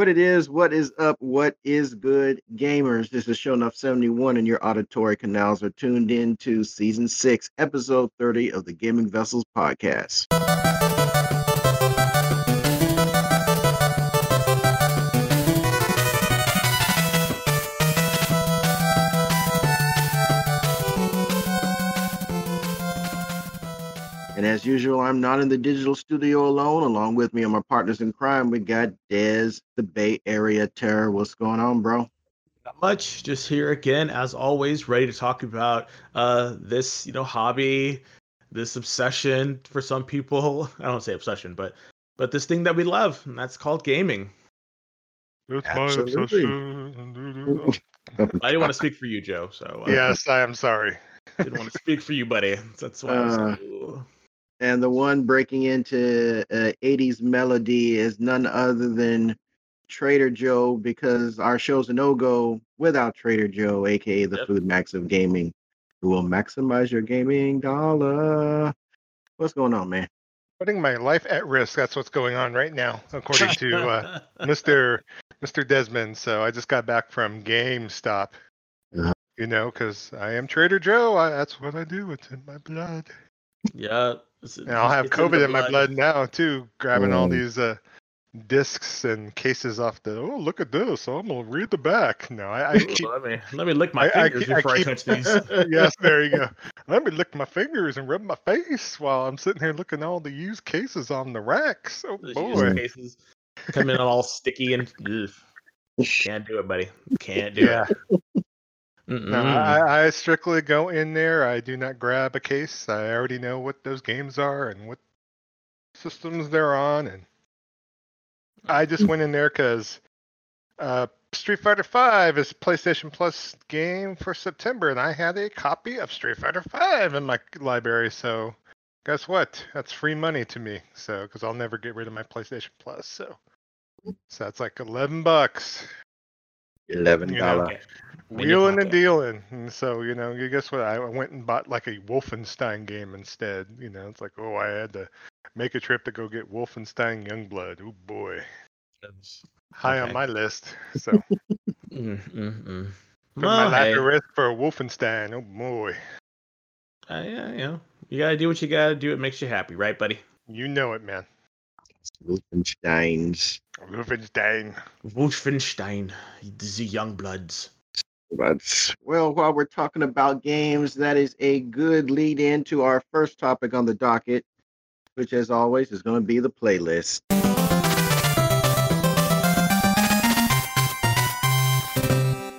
What it is, what is up, what is good, gamers? This is Show Enough 71, and your auditory canals are tuned in to season six, episode 30 of the Gaming Vessels podcast. And as usual, I'm not in the digital studio alone. Along with me are my partners in crime. We got Dez, the Bay Area Terror. What's going on, bro? Not much. Just here again, as always, ready to talk about uh, this, you know, hobby, this obsession for some people. I don't say obsession, but but this thing that we love, and that's called gaming. It's Absolutely. my obsession. I didn't want to speak for you, Joe. So uh, yes, I am sorry. didn't want to speak for you, buddy. That's why. I was like, "Ooh." And the one breaking into uh, 80s melody is none other than Trader Joe because our show's a no go without Trader Joe, aka the Yep. Food Max of Gaming, who will maximize your gaming dollar. What's going on, man? Putting my life at risk. That's what's going on right now, according to uh, Mr. Mr. Desmond. So I just got back from GameStop. Uh-huh. You know, because I am Trader Joe. I, that's what I do. It's in my blood. Yeah. it's- And I'll have it's in COVID in my blood now too. Grabbing all these uh, discs and cases off the. Oh, look at this! I'm gonna read the back. No, I, I keep Let me let me lick my I- I fingers keep- I before I, keep- touch these. yes, there you go. Let me lick my fingers and rub my face while I'm sitting here looking at all the used cases on the racks. Oh The used boy. cases come in all sticky and ugh. can't do it, buddy. Can't do Yeah. it. No, I, I strictly go in there. I do not grab a case. I already know what those games are and what systems they're on, and I just went in there because uh, Street Fighter Five is a PlayStation Plus game for September, and I had a copy of Street Fighter Five in my library. So, guess what? That's free money to me. So, because I'll never get rid of my PlayStation Plus. So, so that's like eleven bucks. $11. You know, Okay. In your wheeling and dealing. And so, you know, you guess what? I went and bought like a Wolfenstein game instead. You know, it's like, oh, I had to make a trip to go get Wolfenstein Youngblood. Oh boy, high on my list. So, put Mm, mm, mm. my Well, life hey, at risk for a Wolfenstein. Oh boy, uh, yeah, you know, you gotta do what you gotta do. It makes you happy, right, buddy? you know it, man. Wolfensteins. Wolfenstein. Wolfenstein, the young bloods. But well, while we're talking about games, that is a good lead in to our first topic on the docket, which, as always, is going to be the playlist.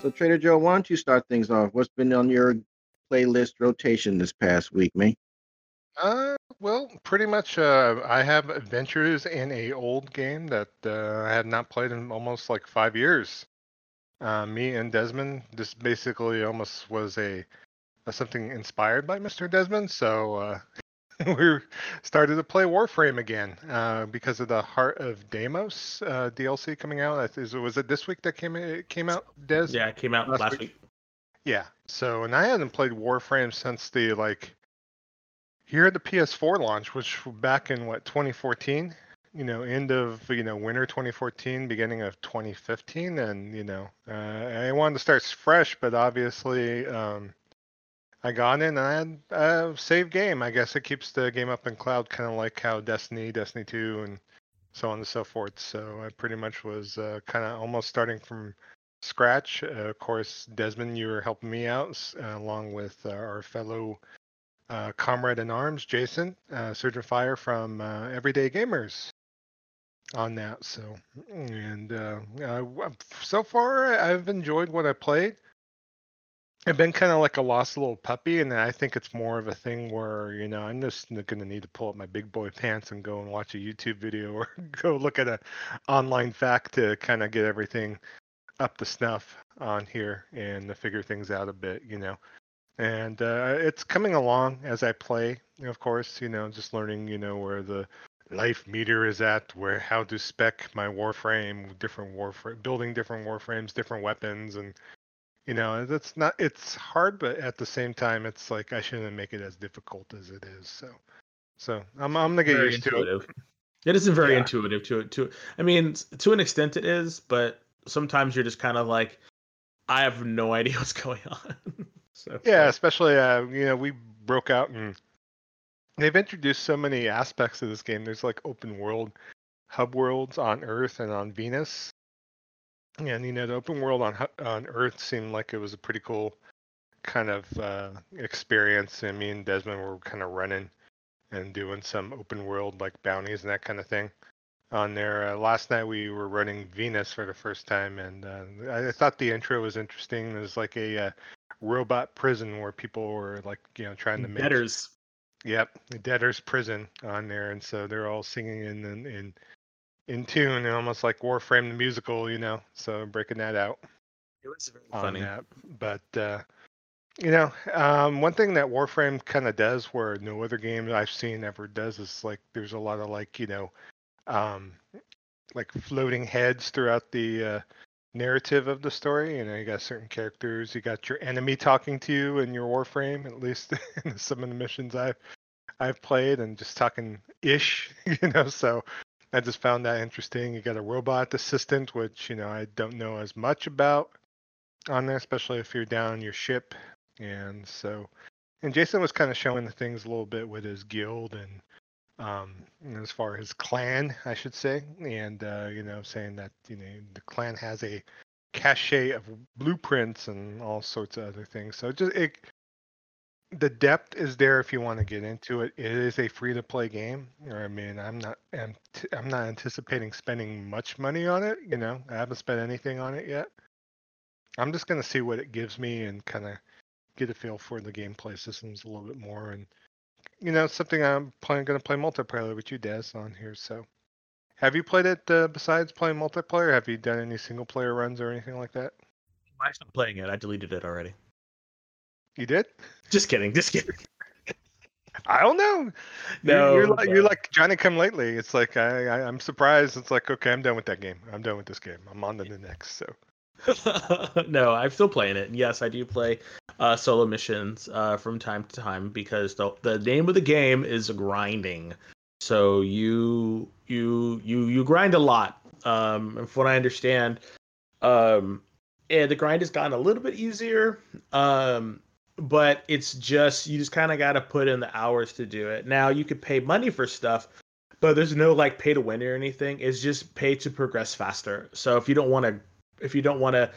So, Trader Joe, why don't you start things off? What's been on your playlist rotation this past week, man? Uh, well, pretty much. Uh, I have adventures in a old game that uh, I had not played in almost like five years. Uh, me and Desmond, this basically almost was a, a something inspired by Mr. Desmond. So uh, we started to play Warframe again uh, because of the Heart of Deimos uh, DLC coming out. I th- Was it this week that came it came out, Des? Yeah, it came out Last last, week. week. Yeah. So, and I hadn't played Warframe since the like here at the PS4 launch, which was back in what 2014. You know, end of you know winter 2014, beginning of 2015, and you know, uh, I wanted to start fresh, but obviously, um, I got in and I had a save game. I guess it keeps the game up in cloud, kind of like how Destiny, Destiny 2, and so on and so forth. So I pretty much was uh, kind of almost starting from scratch. Uh, of course, Desmond, you were helping me out along with uh, our fellow uh, comrade in arms, Jason, uh, Surgeon Fire from Everyday Gamers on that. So, and uh, so far, I've enjoyed what I played. I've been kind of like a lost little puppy, and I think it's more of a thing where you know I'm just going to need to pull up my big boy pants and go and watch a YouTube video or go look at a online fact to kind of get everything up to snuff on here and to figure things out a bit, you know. And uh, it's coming along as I play, of course, you know, just learning, you know, where the life meter is at, where how to spec my warframe, different warframe, building different warframes, different weapons, and you know, that's not it's hard, but at the same time, it's like I shouldn't make it as difficult as it is. So, so I'm I'm gonna get Very used to it. intuitive. It isn't very Yeah. intuitive to it. To I mean, to an extent it is, but sometimes you're just kind of like, I have no idea what's going on. so Yeah, especially uh, you know, we broke out and they've introduced so many aspects of this game. There's like open world hub worlds on Earth and on Venus. And you know, the open world on on Earth seemed like it was a pretty cool kind of uh, experience. And me and Desmond were kind of running and doing some open world like bounties and that kind of thing on there. Uh, last night we were running Venus for the first time, and uh, I, thought the intro was interesting. It was like a uh, robot prison where people were like you know trying to make debtors. Yep, the debtor's prison on there, and so they're all singing in in in, in tune, and almost like Warframe the musical, you know. So breaking that out It was very funny. that, but uh, you know, um, one thing that Warframe kind of does, where no other game I've seen ever does, is like there's a lot of like you know, um, like floating heads throughout the uh, narrative of the story. You know, you got certain characters, you got your enemy talking to you in your Warframe, at least in some of the missions I've I've played, and just talking ish, you know. So I just found that interesting. You got a robot assistant, which you know I don't know as much about on there, especially if you're down your ship. And so, and Jason was kind of showing the things a little bit with his guild and um, as far as clan, I should say, and uh, you know, saying that you know the clan has a cache of blueprints and all sorts of other things. So just it, the depth is there if you want to get into it. It is a free to play game. I mean, I'm not I'm, t- I'm not anticipating spending much money on it. You know, I haven't spent anything on it yet. I'm just gonna see what it gives me and kind of get a feel for the gameplay systems a little bit more and you know, something I'm playing going to play multiplayer with you, Des, on here. So, have you played it uh, besides playing multiplayer? Have you done any single player runs or anything like that? I stopped playing it. I deleted it already. You did? Just kidding. Just kidding. I don't know. No, you're, you're, like, you're like Johnny Come Lately. It's like I, I, I'm surprised. It's like okay, I'm done with that game. I'm done with this game. I'm on to the next. So, no, I'm still playing it. Yes, I do play uh, solo missions uh, from time to time because the the name of the game is grinding. So you you you you grind a lot. Um, and from what I understand, um, and the grind has gotten a little bit easier. Um, but it's just you just kind of got to put in the hours to do it. Now you could pay money for stuff, but there's no like pay to win or anything. It's just pay to progress faster. So if you don't want to if you don't want to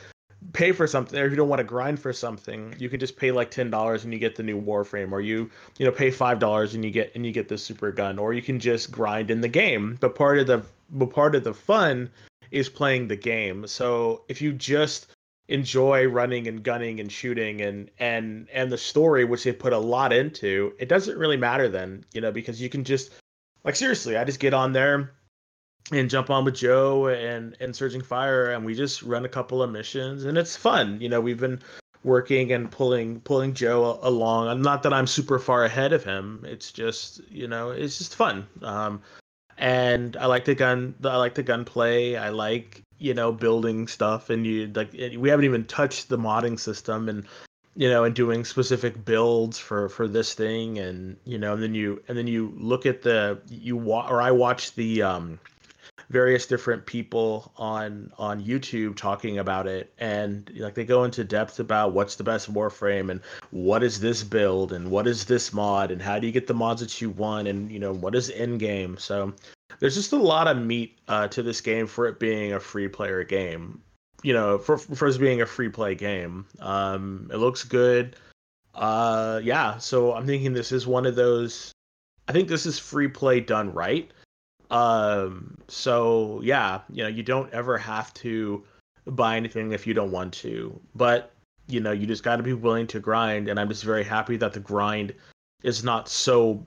pay for something or if you don't want to grind for something you can just pay like ten dollars and you get the new warframe or you you know pay five dollars and you get and you get the super gun or you can just grind in the game. But part of the but part of the fun is playing the game. So if you just enjoy running and gunning and shooting and and and the story which they put a lot into it doesn't really matter then you know because you can just like seriously i just get on there and jump on with Joe and and Surging Fire, and we just run a couple of missions, and it's fun. You know, we've been working and pulling pulling Joe along. And Not that I'm super far ahead of him. It's just you know, it's just fun. Um, and I like the gun. I like the gunplay. I like you know building stuff, and you like we haven't even touched the modding system and you know and doing specific builds for for this thing and you know and then you and then you look at the you wa- or I watch the um various different people on on YouTube talking about it. And like they go into depth about what's the best warframe and what is this build and what is this mod and how do you get the mods that you want and you know what is in game so there's just a lot of meat uh, to this game for it being a free player game. You know for for it being a free play game. Um it looks good. Uh yeah so i'm thinking this is one of those i think this is free play done right um so yeah you know you don't ever have to buy anything if you don't want to but you know you just got to be willing to grind and i'm just very happy that the grind is not so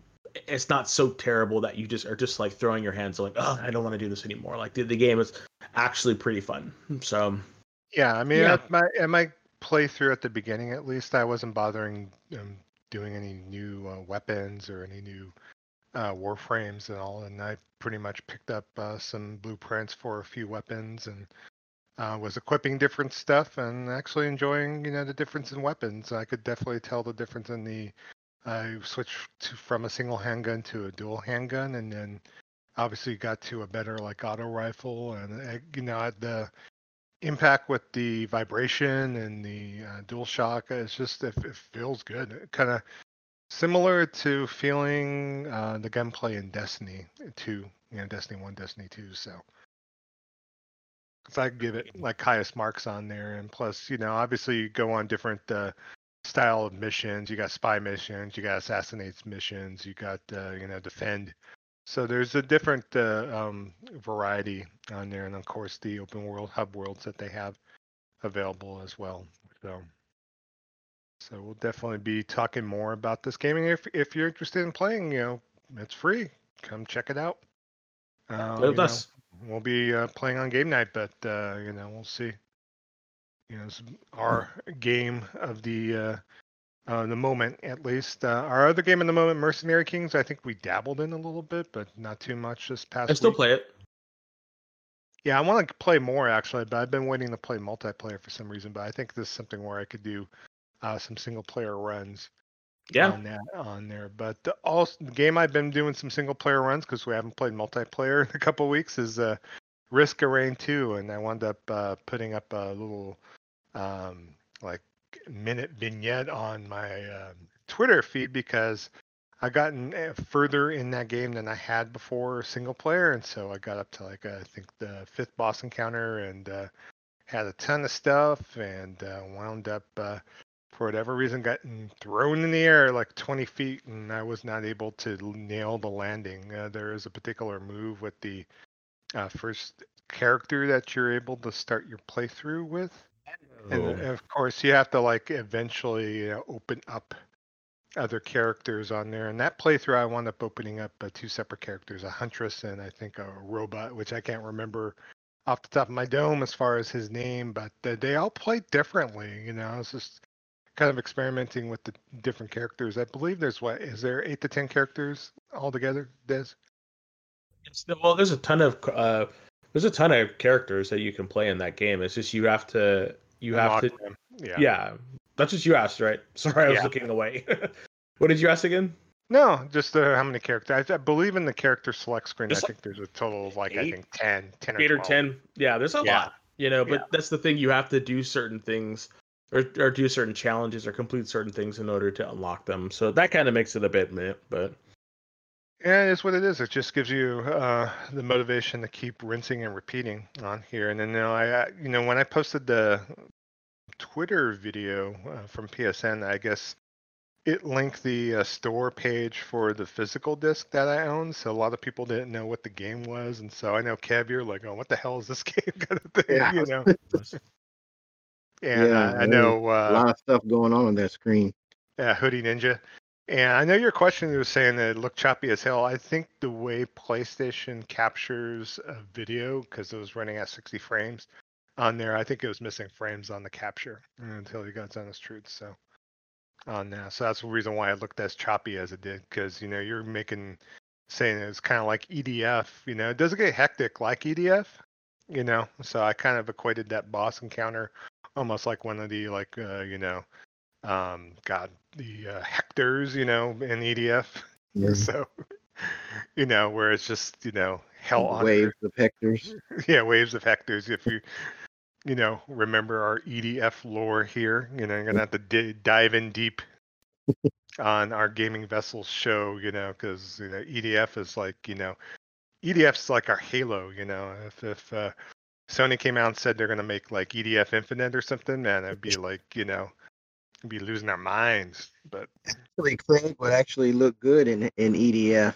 it's not so terrible that you just are just like throwing your hands like oh i don't want to do this anymore like the, the game is actually pretty fun so yeah, I mean, Yeah. at my at my playthrough at the beginning, at least, I wasn't bothering um, doing any new uh, weapons or any new uh, warframes and all, and I pretty much picked up uh, some blueprints for a few weapons and uh, was equipping different stuff and actually enjoying, you know, the difference in weapons. I could definitely tell the difference in the. I switched to, from a single handgun to a dual handgun, and then obviously got to a better like auto rifle, and uh, you know the impact with the vibration and the uh, dual shock. It's just it, it feels good. It kind of similar to feeling uh, the gunplay in Destiny 2, you know, Destiny 1, Destiny 2. So if I give it like highest marks on there, and plus, you know, obviously you go on different uh, style of missions. You got spy missions, you got assassinates missions, you got uh, you know defend. So there's a different uh, um, variety on there, and of course the open world hub worlds that they have available as well. So, so we'll definitely be talking more about this gaming. If if you're interested in playing, you know, it's free. Come check it out. With us. Know, we'll be uh, playing on game night, but uh, you know, we'll see. You know, our game of the uh, uh, the moment at least. Uh, our other game in the moment, Mercenary Kings, I think we dabbled in a little bit, but not too much this past. I still week. play it. Yeah, I want to play more actually, but I've been waiting to play multiplayer for some reason. But I think this is something where I could do uh, some single player runs. Yeah. On that on there, but the, all the game I've been doing some single player runs because we haven't played multiplayer in a couple weeks is uh, Risk of Rain 2, and I wound up uh, putting up a little um, like minute vignette on my uh, Twitter feed because I gotten eh, further in that game than I had before single player, and so I got up to like I think the fifth boss encounter and uh, had a ton of stuff and uh, wound up uh, for whatever reason gotten thrown in the air like 20 feet and I was not able to nail the landing. Uh, there is a particular move with the uh, first character that you're able to start your playthrough with and Oh. of course, you have to like eventually you know, open up other characters on there. And that playthrough, I wound up opening up uh, two separate characters: a huntress and I think a robot, which I can't remember off the top of my dome as far as his name, but uh, they all play differently. You know, it's just kind of experimenting with the different characters. I believe there's what is there eight to ten characters altogether, Des? It's, well, there's a ton of uh, there's a ton of characters that you can play in that game. It's just you have to you have to them. Yeah. yeah. That's what you asked, right? Sorry, I was Yeah. looking away. what did you ask again? No, just uh, how many characters? I, I believe in the character select screen. There's I think there's a total of like I think 10, 10 or Eight or 12. ten? Yeah, there's a Yeah. lot. You know, but Yeah. that's the thing. You have to do certain things, or or do certain challenges, or complete certain things in order to unlock them. So that kind of makes it a bit meh. But Yeah, it's what it is. It just gives you uh, the motivation to keep rinsing and repeating on here. And then, you know, I, uh, you know, when I posted the Twitter video uh, from PSN, I guess it linked the uh, store page for the physical disc that I own. So a lot of people didn't know what the game was, and so I know Kev, you're like, "Oh, what the hell is this game?" kind of thing, Yeah. you know. And Yeah, I, I know a uh, lot of stuff going on on that screen. Yeah, Hoodie Ninja. And I know your question was saying that it looked choppy as hell. I think the way PlayStation captures a video, because it was running at 60 frames on there, I think it was missing frames on the capture until he got honest truth. So on that, so that's the reason why it looked as choppy as it did, because you know you're making saying it's kind of like EDF. You know, it doesn't get hectic like EDF. You know, so I kind of equated that boss encounter almost like one of the like uh, you know um god the uh, hectors you know in edf Yeah. so you know where it's just you know hell on Waves of hectors. yeah waves of hectors. If you you know remember our edf lore here you know you're gonna have to di- dive in deep on our gaming vessels show you know because you know edf is like you know edf's like our halo you know. If if uh sony came out and said they're gonna make like edf infinite or something man it'd be like you know be losing our minds but Actually, Craig would actually look good in in EDF.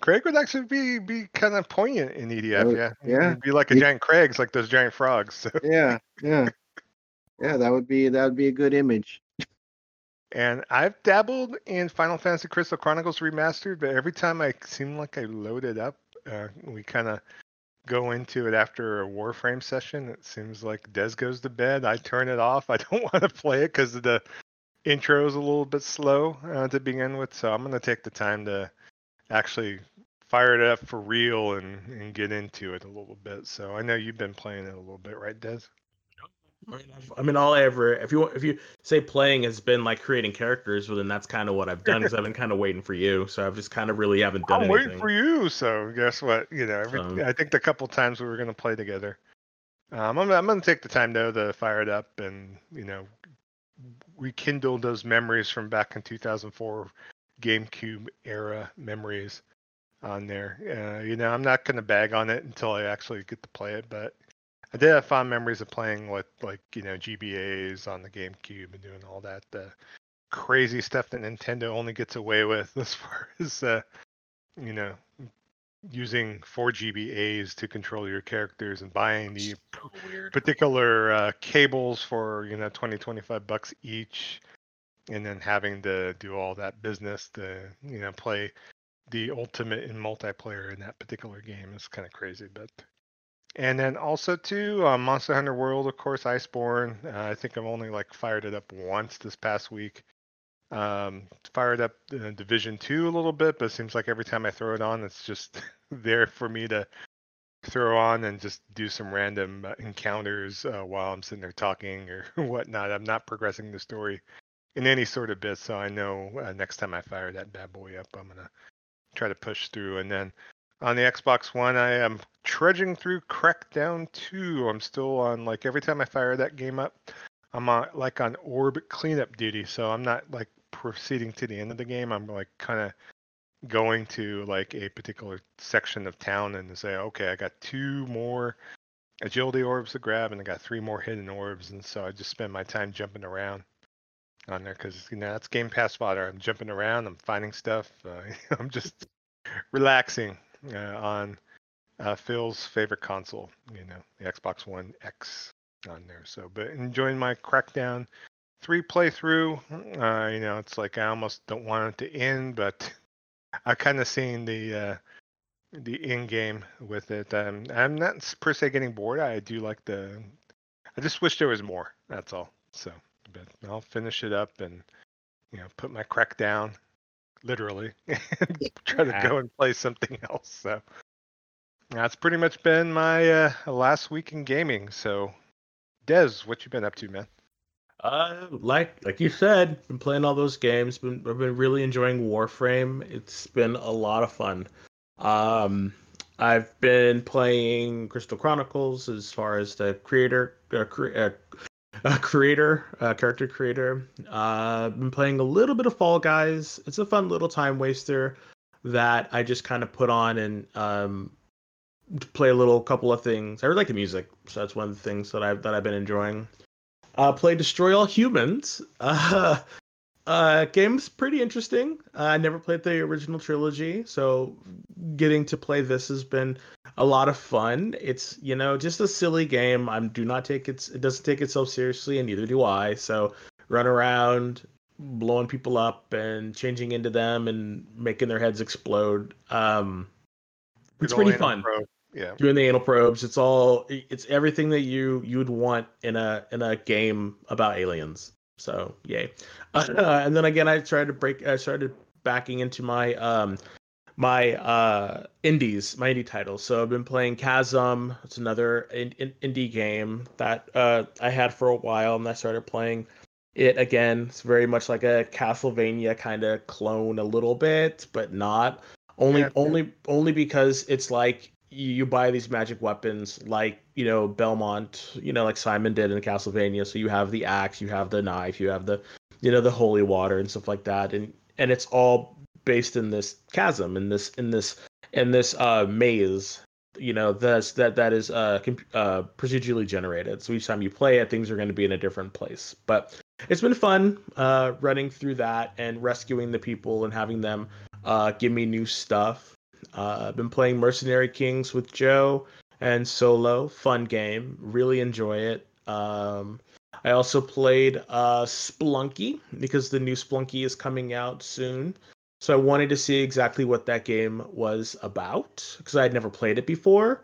Craig would actually be be kind of poignant in EDF, Oh, yeah. yeah. He'd be like a giant Craig's, like those giant frogs. So. Yeah, yeah, yeah. That would be that would be a good image. And I've dabbled in Final Fantasy Crystal Chronicles Remastered, but every time I seem like I load it up, uh, we kind of go into it after a Warframe session. It seems like Des goes to bed. I turn it off. I don't want to play it because the intro is a little bit slow uh, to begin with. So I'm going to take the time to actually fire it up for real and, and get into it a little bit. So I know you've been playing it a little bit, right, Des? I mean, I've, I mean, all I ever if you if you say playing has been like creating characters, well, then that's kind of what I've done because I've been kind of waiting for you. So I've just kind of really haven't done I'm anything. waiting for you. So guess what? You know, every, So- I think the couple times we were going to play together. Um, I'm, I'm going to take the time though to fire it up and you know rekindle those memories from back in 2004 GameCube era memories on there. Uh, you know, I'm not going to bag on it until I actually get to play it, but I did have fond memories of playing with like you know GBAs on the GameCube and doing all that uh, crazy stuff that Nintendo only gets away with as far as uh, you know using 4 GBAs to control your characters and buying the So particular uh, cables for you know 20 25 bucks each and then having to do all that business to you know play the ultimate in multiplayer in that particular game is kind of crazy but and then also too uh, monster hunter world of course iceborne uh, i think i've only like fired it up once this past week um fired up uh, division 2 a little bit but it seems like every time i throw it on it's just there for me to throw on and just do some random uh, encounters uh, while I'm sitting there talking or whatnot. I'm not progressing the story in any sort of bit, so I know uh, next time I fire that bad boy up, I'm gonna try to push through. And then on the Xbox One, I am trudging through Crackdown 2. I'm still on like every time I fire that game up, I'm on like on orb cleanup duty, so I'm not like proceeding to the end of the game. I'm like kind of going to like a particular section of town and say, okay, I got two more agility orbs to grab, and I got three more hidden orbs, and so I just spend my time jumping around on there because you know that's Game Pass fodder. I'm jumping around, I'm finding stuff, uh, I'm just relaxing on uh, Phil's favorite console, you know, the Xbox One X on there. So, but enjoying my Crackdown three playthrough. Uh, you know, it's like I almost don't want it to end, but I kind of seen the uh, the in game with it. Um, I'm not per se getting bored. I do like the. I just wish there was more. That's all. So, but I'll finish it up and you know put my crack down, literally, and try to go and play something else. So that's pretty much been my uh, last week in gaming. So, Des, what you been up to, man? Uh, like like you said, been playing all those games. Been I've been really enjoying Warframe. It's been a lot of fun. Um, I've been playing Crystal Chronicles as far as the creator, uh, cre- uh, uh, creator, uh, character creator. Uh, been playing a little bit of Fall Guys. It's a fun little time waster that I just kind of put on and um play a little couple of things. I really like the music, so that's one of the things that I've that I've been enjoying uh, play Destroy All Humans. Uh, uh, game's pretty interesting. Uh, I never played the original trilogy, so getting to play this has been a lot of fun. It's you know just a silly game. I do not take it. It doesn't take itself seriously, and neither do I. So run around, blowing people up, and changing into them, and making their heads explode. Um, it's pretty fun. Yeah. doing the anal probes it's all it's everything that you you would want in a in a game about aliens so yay. Uh, and then again i tried to break i started backing into my um my uh indies my indie titles. So i've been playing chasm. It's another in, in, indie game that uh i had for a while and i started playing it again. It's very much like a castlevania kind of clone a little bit but not. Only Yeah. only only because it's like you, you buy these magic weapons like you know Belmont, you know like Simon did in Castlevania. So you have the axe, you have the knife, you have the you know the holy water and stuff like that, and and it's all based in this chasm in this in this in this uh maze. You know that's that that is uh, comp- uh procedurally generated. So each time you play it, things are going to be in a different place. But it's been fun uh running through that and rescuing the people and having them uh give me new stuff. Uh, I've been playing Mercenary Kings with Joe and solo. Fun game. Really enjoy it. Um, I also played uh, Spelunky because the new Spelunky is coming out soon. So I wanted to see exactly what that game was about because I had never played it before.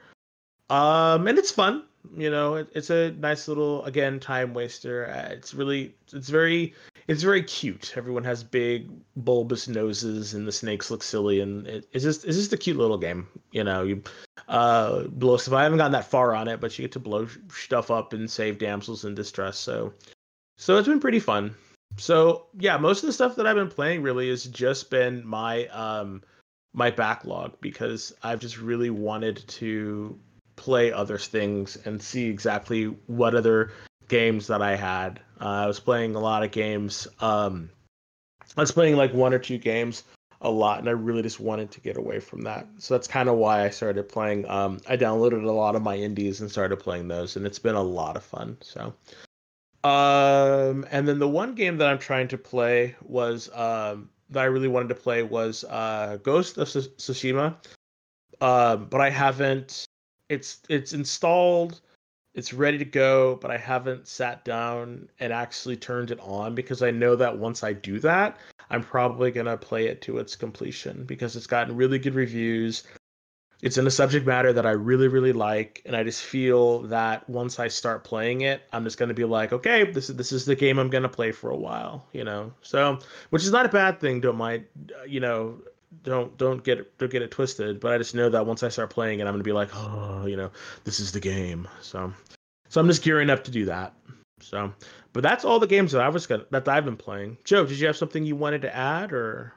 Um, and it's fun. You know, it, it's a nice little again time waster. Uh, it's really, it's very, it's very cute. Everyone has big bulbous noses, and the snakes look silly, and it, it's just, it's just a cute little game. You know, you uh, blow stuff. I haven't gotten that far on it, but you get to blow stuff up and save damsels in distress. So, so it's been pretty fun. So yeah, most of the stuff that I've been playing really has just been my um my backlog because I've just really wanted to play other things and see exactly what other games that I had. Uh, I was playing a lot of games. Um, I was playing like one or two games a lot, and I really just wanted to get away from that. So that's kind of why I started playing. Um, I downloaded a lot of my indies and started playing those, and it's been a lot of fun. So, um, and then the one game that I'm trying to play was um, that I really wanted to play was uh, Ghost of Tsushima, uh, but I haven't. It's it's installed it's ready to go, but I haven't sat down and actually turned it on because I know that once I do that, I'm probably going to play it to its completion because it's gotten really good reviews. It's in a subject matter that I really, really like, and I just feel that once I start playing it, I'm just going to be like, okay, this is this is the game I'm going to play for a while, you know. So, which is not a bad thing. Don't mind, uh, you know don't don't get don't get it twisted. But I just know that once I start playing it, I'm gonna be like, oh, you know, this is the game. So, so I'm just gearing up to do that. So, but that's all the games that I was gonna that I've been playing. Joe, did you have something you wanted to add or?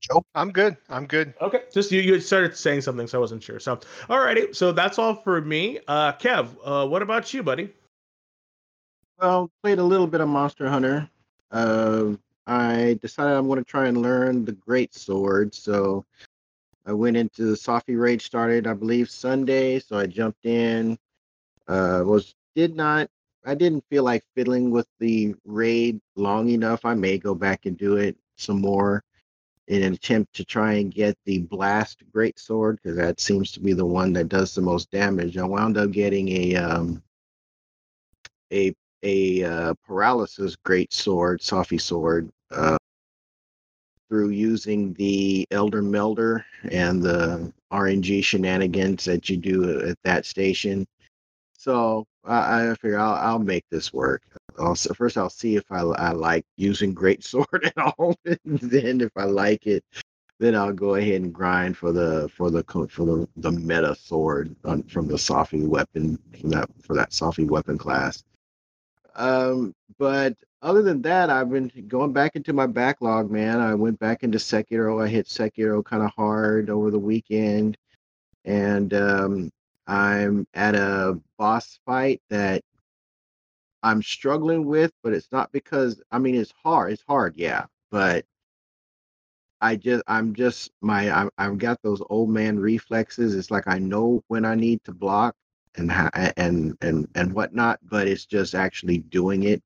Joe, I'm good. I'm good. Okay, just you you started saying something, so I wasn't sure. So, alrighty, so that's all for me. Uh, Kev, uh, what about you, buddy? Well, played a little bit of Monster Hunter. Uh, I decided I'm going to try and learn the Great Sword. So I went into the Safi raid started, I believe, Sunday. So I jumped in. Uh, was did not. I didn't feel like fiddling with the raid long enough. I may go back and do it some more in an attempt to try and get the blast great sword because that seems to be the one that does the most damage. I wound up getting a um, a a uh, paralysis great sword, Safi sword, uh, through using the Elder Melder and the RNG shenanigans that you do at that station. So I, I figure I'll, I'll make this work. Also, first I'll see if I, I like using great sword at all. and then if I like it, then I'll go ahead and grind for the for the for the, the meta sword on, from the Safi weapon from that for that Safi weapon class. Um, but other than that, I've been going back into my backlog, man. I went back into Sekiro. I hit Sekiro kind of hard over the weekend, and um, I'm at a boss fight that I'm struggling with, but it's not because I mean it's hard. It's hard, yeah, but I just I'm just my I'm, I've got those old man reflexes. It's like I know when I need to block, and how, and and and whatnot, but it's just actually doing it.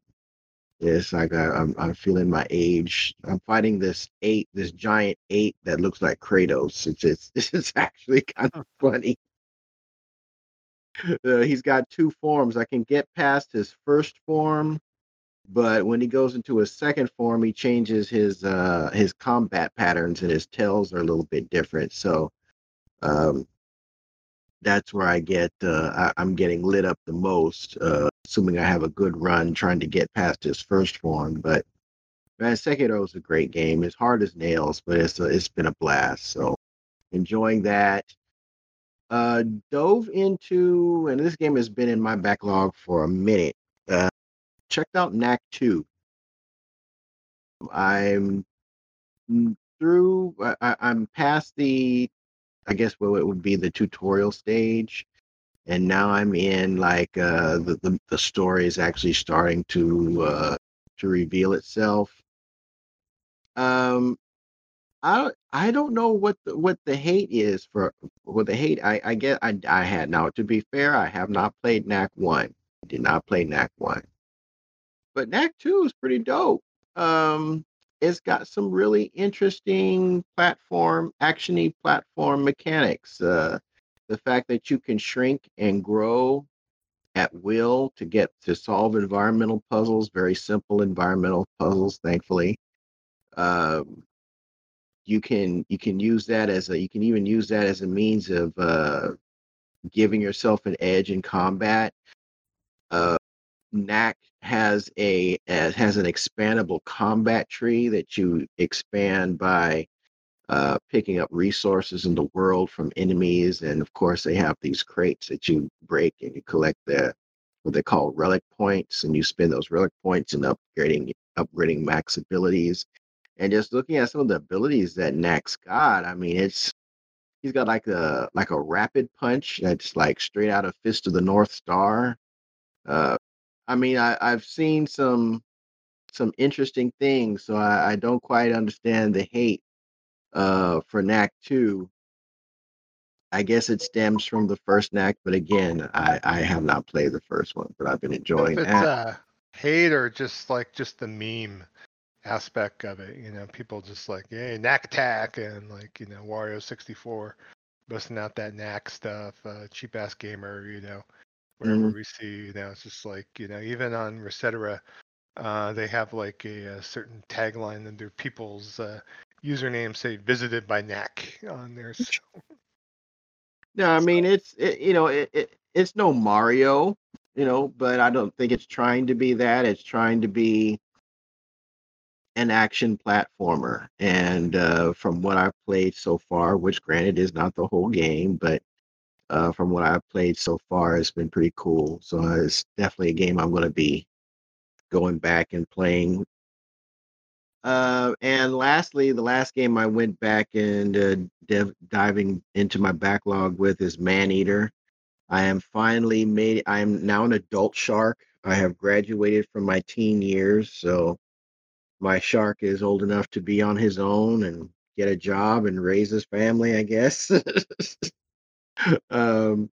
It's like I, I'm I'm feeling my age. I'm fighting this eight, this giant eight that looks like Kratos. It's it's it's actually kind of funny. Uh, he's got two forms. I can get past his first form, but when he goes into his second form, he changes his uh his combat patterns and his tails are a little bit different. So um that's where I get uh, I, am getting lit up the most, uh, assuming I have a good run trying to get past this first form. But man, Sekiro is a great game. It's hard as nails, but it's a, it's been a blast. So enjoying that. Uh, dove into and this game has been in my backlog for a minute. Uh, checked out Knack 2. I'm through. I, I'm past the I guess what it would be the tutorial stage. And now I'm in like uh, the, the the story is actually starting to uh, to reveal itself. Um, I I don't know what the, what the hate is for what the hate I I get I I had now to be fair I have not played Knack one did not play Knack one, but Knack two is pretty dope. Um, it's got some really interesting platform actiony platform mechanics. Uh, the fact that you can shrink and grow at will to get to solve environmental puzzles, very simple environmental puzzles, thankfully. Um, you can you can use that as a you can even use that as a means of uh, giving yourself an edge in combat. Uh, Knack has a has an expandable combat tree that you expand by uh, picking up resources in the world from enemies, and of course they have these crates that you break and you collect the what they call relic points, and you spend those relic points in upgrading upgrading Knack's abilities. And just looking at some of the abilities that Knack's got, I mean, it's he's got like a like a rapid punch that's like straight out of Fist of the North Star. Uh, I mean, I, I've seen some some interesting things, so I, I don't quite understand the hate uh, for Knack 2. I guess it stems from the first Knack, but again, I, I have not played the first one, but I've been enjoying If it's that. uh, hate or just like just the meme aspect of it, you know, people just like, hey, knack attack and like, you know, Wario 64 busting out that knack stuff, uh, cheap ass gamer, you know, wherever Mhm. we see, you know, it's just like, you know, even on Resetera, uh, they have like a, a certain tagline under people's uh, usernames say visited by knack on there. So, No, I mean it's it, you know it, it it's no Mario, you know, but I don't think it's trying to be that. It's trying to be an action platformer. And uh, from what I've played so far, which granted is not the whole game, but uh, from what I've played so far, it's been pretty cool. So uh, it's definitely a game I'm going to be going back and playing. Uh, and lastly, the last game I went back and uh, dev- diving into my backlog with is Man Eater. I am finally made. I am now an adult shark. I have graduated from my teen years, so my shark is old enough to be on his own and get a job and raise his family, I guess. um,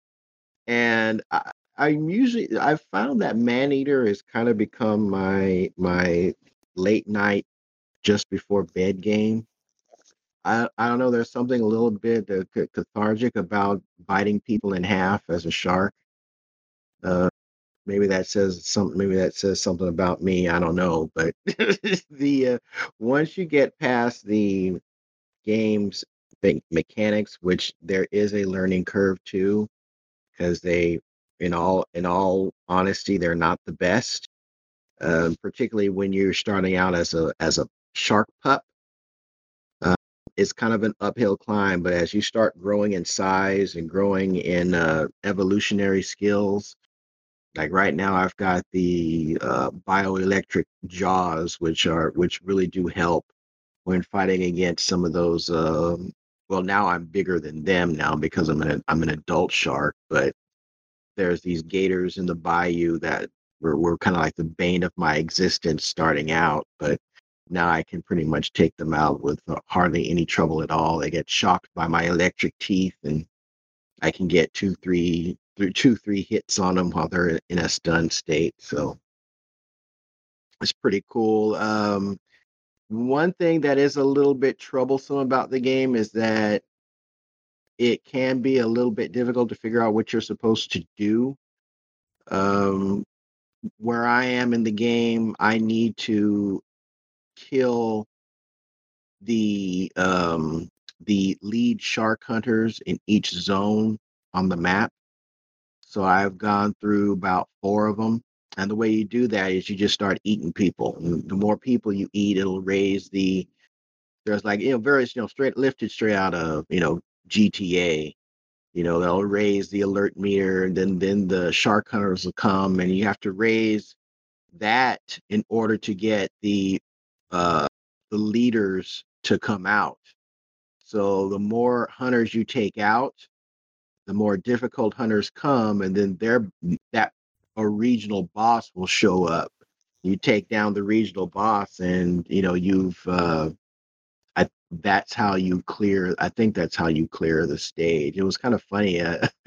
and I, I'm usually I've found that man eater has kind of become my my late night just before bed game. I I don't know. There's something a little bit ca- cathartic about biting people in half as a shark. Uh, maybe that says something. Maybe that says something about me. I don't know. But the uh, once you get past the game's me- mechanics, which there is a learning curve too, because they, in all in all honesty, they're not the best. Um, particularly when you're starting out as a as a shark pup it's kind of an uphill climb, but as you start growing in size and growing in uh, evolutionary skills, like right now, I've got the uh, bioelectric jaws, which are which really do help when fighting against some of those. Um, well, now I'm bigger than them now because I'm an I'm an adult shark, but there's these gators in the bayou that were were kind of like the bane of my existence starting out, but now I can pretty much take them out with uh, hardly any trouble at all. They get shocked by my electric teeth, and I can get two, three, through two, three hits on them while they're in a stunned state. So it's pretty cool. Um, one thing that is a little bit troublesome about the game is that it can be a little bit difficult to figure out what you're supposed to do. Um, where I am in the game, I need to kill the um the lead shark hunters in each zone on the map. So I've gone through about four of them. And the way you do that is you just start eating people. And the more people you eat, it'll raise the there's like you know various you know straight lifted straight out of you know GTA. You know they'll raise the alert meter, and then then the shark hunters will come, and you have to raise that in order to get the uh the leaders to come out. So the more hunters you take out, the more difficult hunters come, and then their that a regional boss will show up. You take down the regional boss, and you know you've. Uh, I that's how you clear. I think that's how you clear the stage. It was kind of funny. Uh,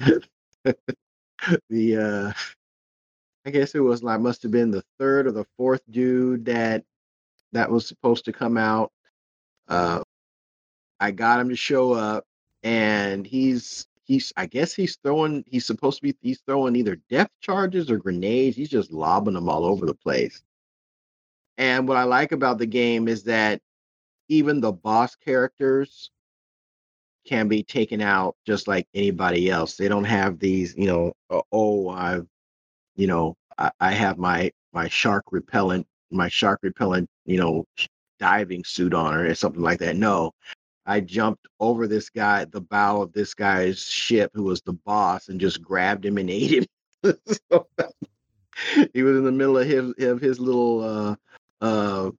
the uh, I guess it was like must have been the third or the fourth dude that that was supposed to come out. Uh, I got him to show up, and he's he's I guess he's throwing he's supposed to be he's throwing either depth charges or grenades. He's just lobbing them all over the place. And what I like about the game is that even the boss characters can be taken out just like anybody else. They don't have these, you know, uh, oh, I've, you know, I, I have my my shark repellent, my shark repellent, you know, diving suit on or something like that. No, I jumped over this guy, the bow of this guy's ship, who was the boss, and just grabbed him and ate him. so, he was in the middle of his of his little uh, uh,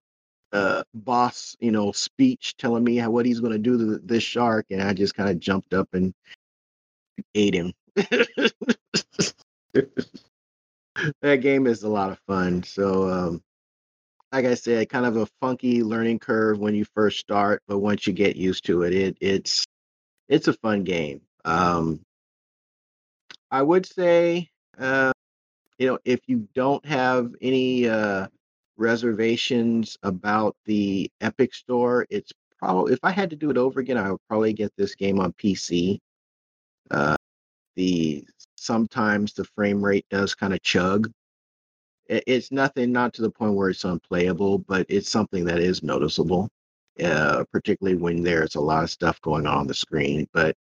uh, boss, you know, speech telling me how, what he's going to do to this shark, and I just kind of jumped up and ate him. that game is a lot of fun. So, um, like I said, kind of a funky learning curve when you first start, but once you get used to it, it it's it's a fun game. Um, I would say, uh, you know, if you don't have any uh, reservations about the Epic Store, it's probably if I had to do it over again, I would probably get this game on PC. Uh, the sometimes the frame rate does kind of chug. It's nothing, not to the point where it's unplayable, but it's something that is noticeable, uh, particularly when there's a lot of stuff going on, on the screen. But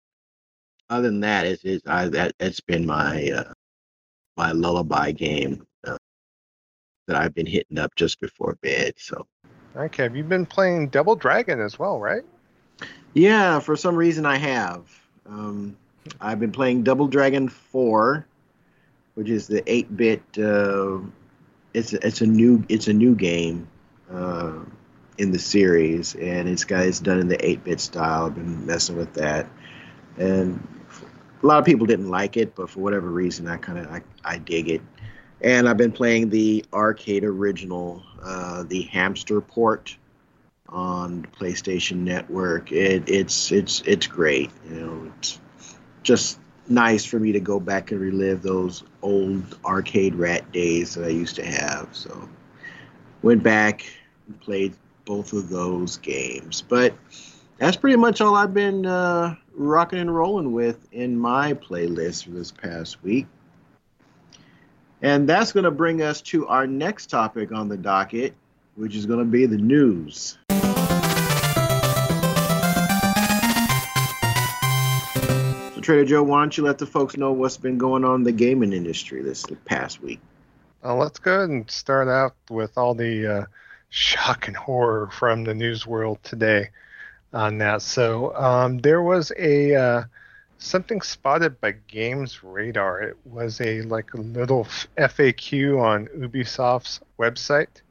other than that, it's, it's I that it's been my uh, my lullaby game uh, that I've been hitting up just before bed. So. Okay, have you been playing Double Dragon as well, right? Yeah, for some reason I have. Um, I've been playing Double Dragon 4, which is the 8-bit. Uh, it's it's a new it's a new game uh, in the series, and it's got it's done in the 8-bit style. I've been messing with that, and a lot of people didn't like it, but for whatever reason, I kind of I, I dig it. And I've been playing the arcade original, uh, the Hamster port on PlayStation Network. It, it's it's it's great. You know, it's just nice for me to go back and relive those old arcade rat days that I used to have. So went back and played both of those games. But that's pretty much all I've been uh, rocking and rolling with in my playlist for this past week. And that's going to bring us to our next topic on the docket, which is going to be the news. Trader Joe, why don't you let the folks know what's been going on in the gaming industry this past week? Uh, let's go ahead and start out with all the uh, shock and horror from the news world today on that. So um, there was a uh, something spotted by Games Radar. It was a like a little FAQ on Ubisoft's website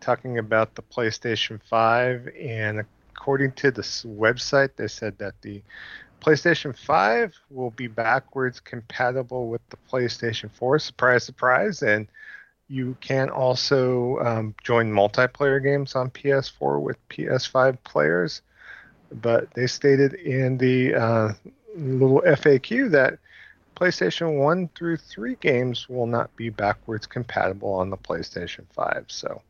talking about the PlayStation 5 and according to this website they said that the PlayStation 5 will be backwards compatible with the PlayStation 4. Surprise, surprise. And you can also um, join multiplayer games on PS4 with PS5 players. But they stated in the uh, little FAQ that PlayStation 1 through 3 games will not be backwards compatible on the PlayStation 5. So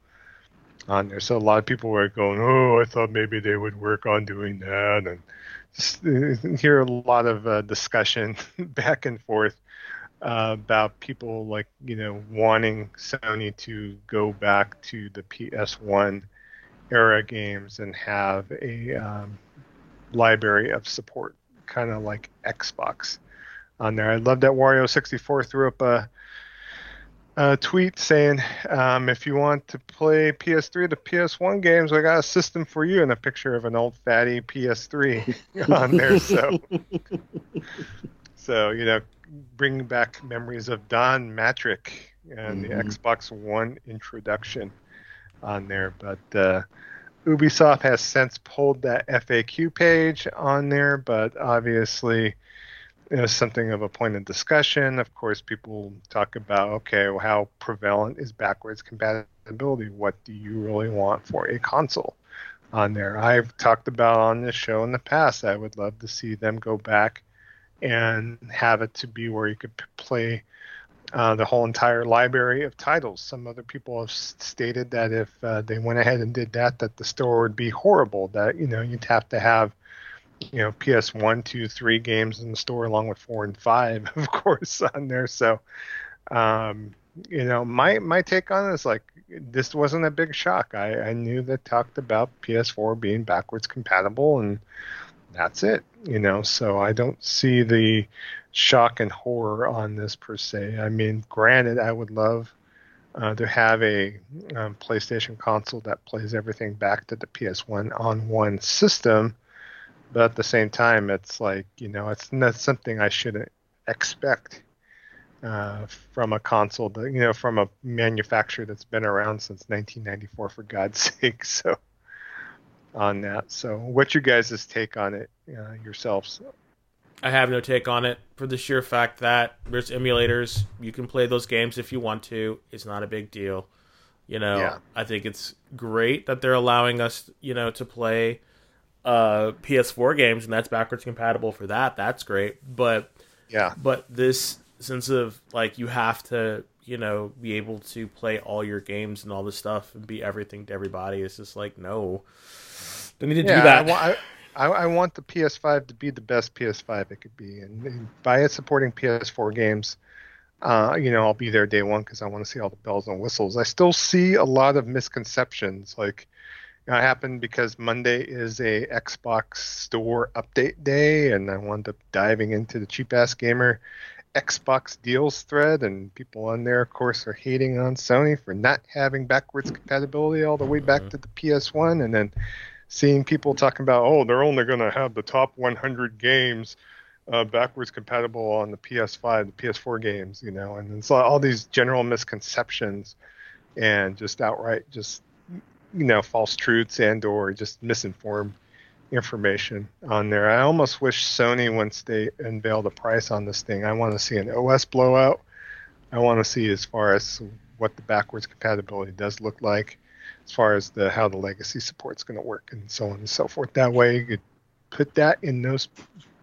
on there. So a lot of people were going, "Oh, I thought maybe they would work on doing that," and hear a lot of uh, discussion back and forth uh, about people like you know wanting Sony to go back to the PS1 era games and have a um, library of support, kind of like Xbox on there. I love that Wario64 threw up a a tweet saying, um, if you want to play PS3 to PS1 games, I got a system for you, and a picture of an old fatty PS3 on there. So, so you know, bringing back memories of Don Mattrick and mm-hmm. the Xbox One introduction on there. But uh, Ubisoft has since pulled that FAQ page on there, but obviously is something of a point of discussion. Of course, people talk about okay, well, how prevalent is backwards compatibility? What do you really want for a console on there? I've talked about on this show in the past. I would love to see them go back and have it to be where you could play uh, the whole entire library of titles. Some other people have stated that if uh, they went ahead and did that, that the store would be horrible. That you know you'd have to have you know PS one, two, three games in the store along with four and five, of course, on there. So, um, you know, my my take on it is like this wasn't a big shock. I, I knew that talked about PS4 being backwards compatible, and that's it. You know, so I don't see the shock and horror on this per se. I mean, granted, I would love uh, to have a um, PlayStation console that plays everything back to the PS1 on one system but at the same time, it's like you know, it's not something I shouldn't expect uh, from a console, that, you know, from a manufacturer that's been around since 1994, for God's sake. So on that. So, what's your guys' take on it uh, yourselves? I have no take on it for the sheer fact that there's emulators. You can play those games if you want to. It's not a big deal. You know, Yeah. I think it's great that they're allowing us, you know, to play uh PS4 games and that's backwards compatible for that. That's great. But Yeah, but this sense of like you have to, you know, be able to play all your games and all this stuff and be everything to everybody. It's just like no. Don't need to yeah. do that. I, I, I want the PS5 to be the best PS5 it could be, and, and by it supporting PS4 games, uh, you know, I'll be there day one because I want to see all the bells and whistles. I still see a lot of misconceptions, like. It happened because Monday is a Xbox Store update day, and I wound up diving into the cheap ass gamer Xbox deals thread, and people on there, of course, are hating on Sony for not having backwards compatibility all the way back Mhm. to the PS1, and then seeing people talking about, oh, they're only going to have the top 100 games uh, backwards compatible on the PS5, the PS4 games, you know, and it's all these general misconceptions and just outright just you know false truths and or just misinformed information on there. I almost wish Sony once they unveil the price on this thing, I want to see an OS blowout. I want to see as far as what the backwards compatibility does look like, as far as the how the legacy support's going to work and so on and so forth. That way you could put that in those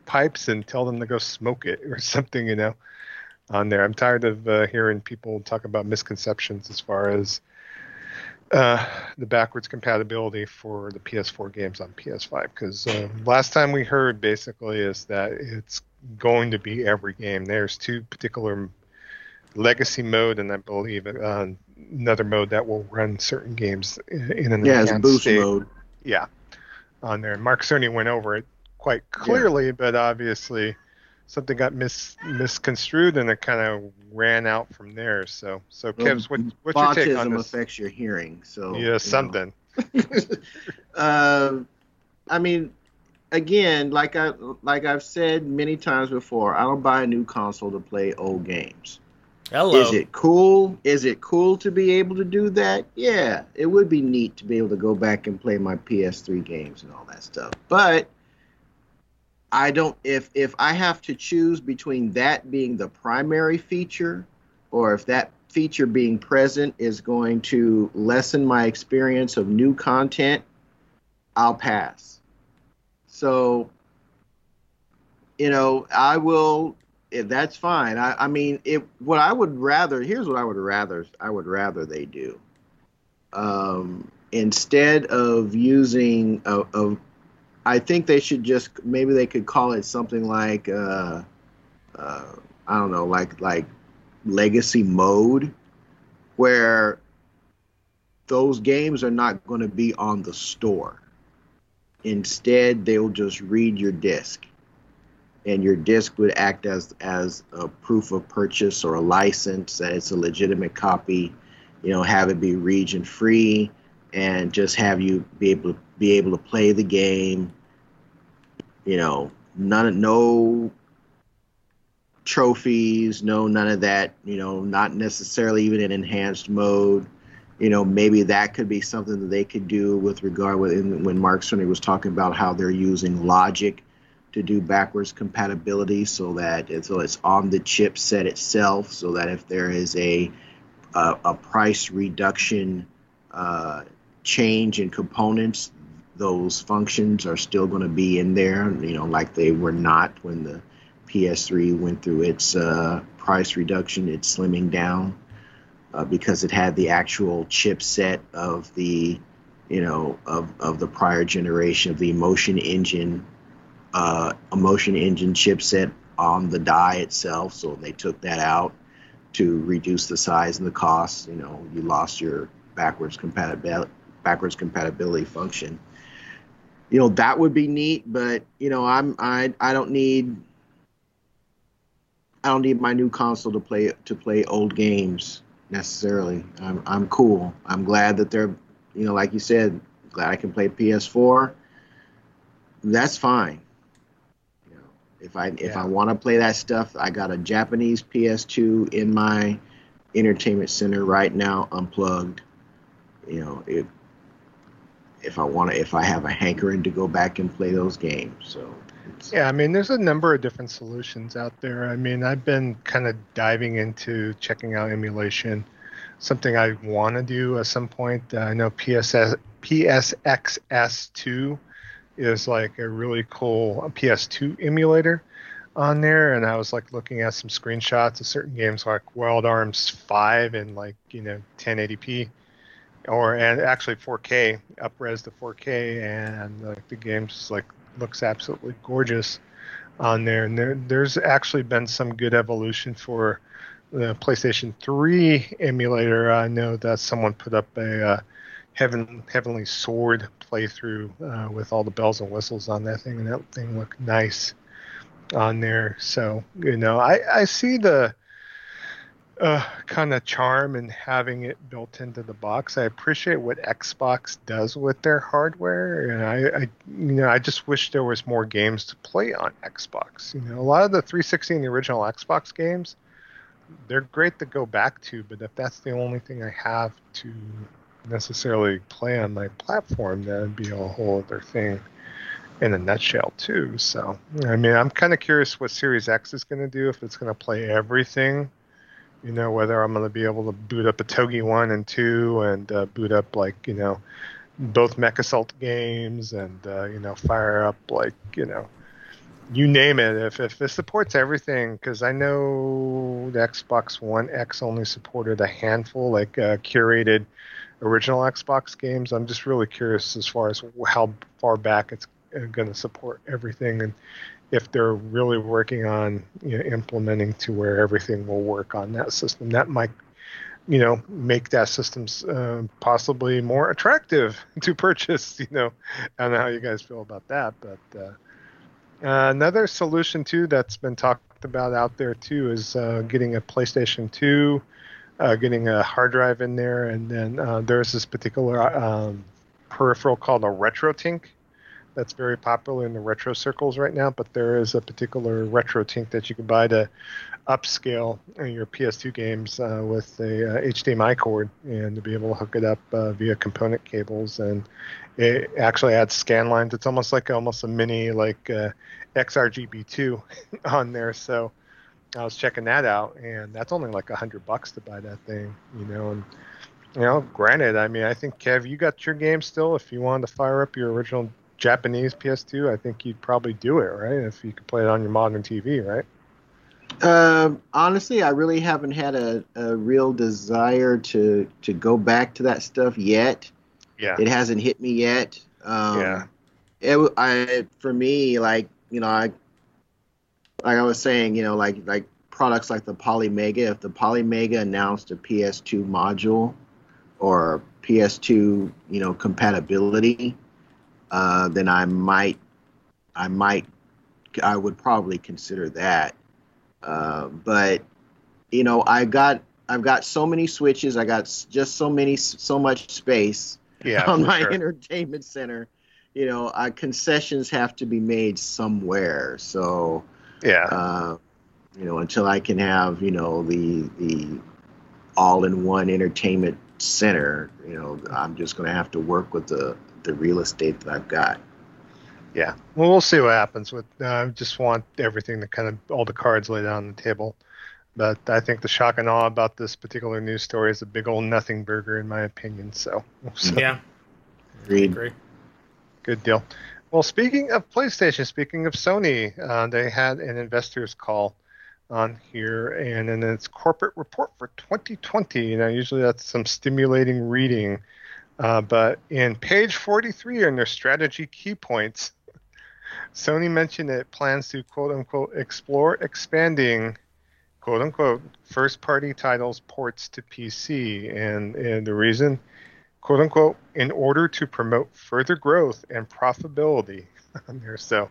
pipes and tell them to go smoke it or something, you know, on there. I'm tired of uh, hearing people talk about misconceptions as far as uh, the backwards compatibility for the PS4 games on PS5 because uh, last time we heard basically is that it's going to be every game. There's two particular legacy mode and I believe uh, another mode that will run certain games in, in an Yeah, it's boost state. mode. Yeah, on there. Mark Cerny went over it quite clearly, but obviously something got mis misconstrued and it kind of ran out from there. So, so Well, Kevs, what, what's your take on Autism this? affects your hearing, so Yeah, know. something. uh, I mean, again, like I like I've said many times before, I don't buy a new console to play old games. Hello. Is it cool? Is it cool to be able to do that? Yeah, it would be neat to be able to go back and play my PS3 games and all that stuff. But I don't if if I have to choose between that being the primary feature or if that feature being present is going to lessen my experience of new content, I'll pass. So you know, I will if that's fine. I, I mean, if what I would rather here's what I would rather I would rather they do. Um, instead of using a, a, I think they should just maybe they could call it something like uh, uh, I don't know, like like legacy mode, where those games are not going to be on the store. Instead, they'll just read your disc and your disc would act as as a proof of purchase or a license that it's a legitimate copy you know have it be region free and just have you be able to be able to play the game you know none no trophies no none of that you know not necessarily even in enhanced mode. You know maybe that could be something that they could do with regard with when mark Cerny was talking about how they're using logic to do backwards compatibility so that so it's on the chipset itself so that if there is a a, a price reduction uh, change in components those functions are still going to be in there you know like they were not when the ps3 went through its uh, price reduction its slimming down uh, because it had the actual chipset of the you know of, of the prior generation of the emotion engine uh, emotion engine chipset on the die itself. So they took that out to reduce the size and the cost. You know, you lost your backwards compatibility backwards compatibility function. You know, that would be neat, but you know, I'm I I don't need I don't need my new console to play to play old games necessarily. I'm I'm cool. I'm glad that they're you know, like you said, glad I can play PS4 that's fine. You know, if I if I want to play that stuff, I got a Japanese PS2 in my entertainment center right now, unplugged. You know, if if I want to, if I have a hankering to go back and play those games, so Yeah, I mean, there's a number of different solutions out there. I mean, I've been kind of diving into checking out emulation, something I want to do at some point. Uh, I know PSS, PSXS2 is like a really cool PS2 emulator on there, and I was like looking at some screenshots of certain games like Wild Arms 5 and like you know 1080p or and actually 4K, upres to 4K, and like the game's like looks absolutely gorgeous on there. And there there's actually been some good evolution for the PlayStation 3 emulator. I know that someone put up a uh, Heaven Heavenly Sword playthrough uh, with all the bells and whistles on that thing, and that thing looked nice on there. So you know, I I see the uh, kind of charm in having it built into the box. I appreciate what Xbox does with their hardware, and I, I, you know, I just wish there was more games to play on Xbox. You know, a lot of the 360 and the original Xbox games, they're great to go back to, but if that's the only thing I have to necessarily play on my platform, that'd be a whole other thing in a nutshell too. So, I mean, I'm kind of curious what Series X is going to do if it's going to play everything you know whether I'm going to be able to boot up Otogi one and two and uh, boot up like you know both MechAssault games and uh, you know fire up like you know you name it if if it supports everything because I know the Xbox One X only supported a handful like uh, curated original Xbox games. I'm just really curious as far as how far back it's going to support everything and if they're really working on you know, implementing to where everything will work on that system, that might, you know, make that system uh, possibly more attractive to purchase. You know, I don't know how you guys feel about that, but uh, uh, another solution too that's been talked about out there too is uh, getting a PlayStation 2, uh, getting a hard drive in there, and then uh, there's this particular um, peripheral called a RetroTink that's very popular in the retro circles right now. But there is a particular RetroTink that you can buy to upscale your PS2 games uh, with a uh, HDMI cord and to be able to hook it up uh, via component cables. And it actually adds scan lines. It's almost like almost a mini like uh, XRGB2 on there. So I was checking that out, and that's only like a hundred bucks to buy that thing, you know. And you know, granted, I mean, I think Kev, you got your game still. If you wanted to fire up your original Japanese PS2, I think you'd probably do it, right? If you could play it on your modern TV, right? Um, honestly, I really haven't had a, a real desire to to go back to that stuff yet. Yeah. It hasn't hit me yet. Um, Yeah. It, I for me like you know I like I was saying you know like like products like the Polymega. If the Polymega announced a PS2 module or PS2 you know compatibility, uh, then I might I might I would probably consider that. Uh, but you know, I got I've got so many switches. I got just so many so much space Yeah. on my sure. entertainment center. You know, uh, concessions have to be made somewhere. So, yeah. uh, you know, until I can have you know the the all-in-one entertainment center, you know, I'm just going to have to work with the the real estate that I've got. Yeah. Well, we'll see what happens with. uh, I just want everything to kind of all the cards laid out on the table. But I think the shock and awe about this particular news story is a big old nothing burger, in my opinion. So, so Yeah, Agreed. agree. good deal. Well, speaking of PlayStation, speaking of Sony, uh, they had an investors call on here, and in its corporate report for 2020. You know, usually that's some stimulating reading. Uh, but in page 43 in their strategy key points, Sony mentioned it plans to quote unquote explore expanding quote unquote first party titles ports to PC. And, and the reason, quote unquote, in order to promote further growth and profitability on there. So,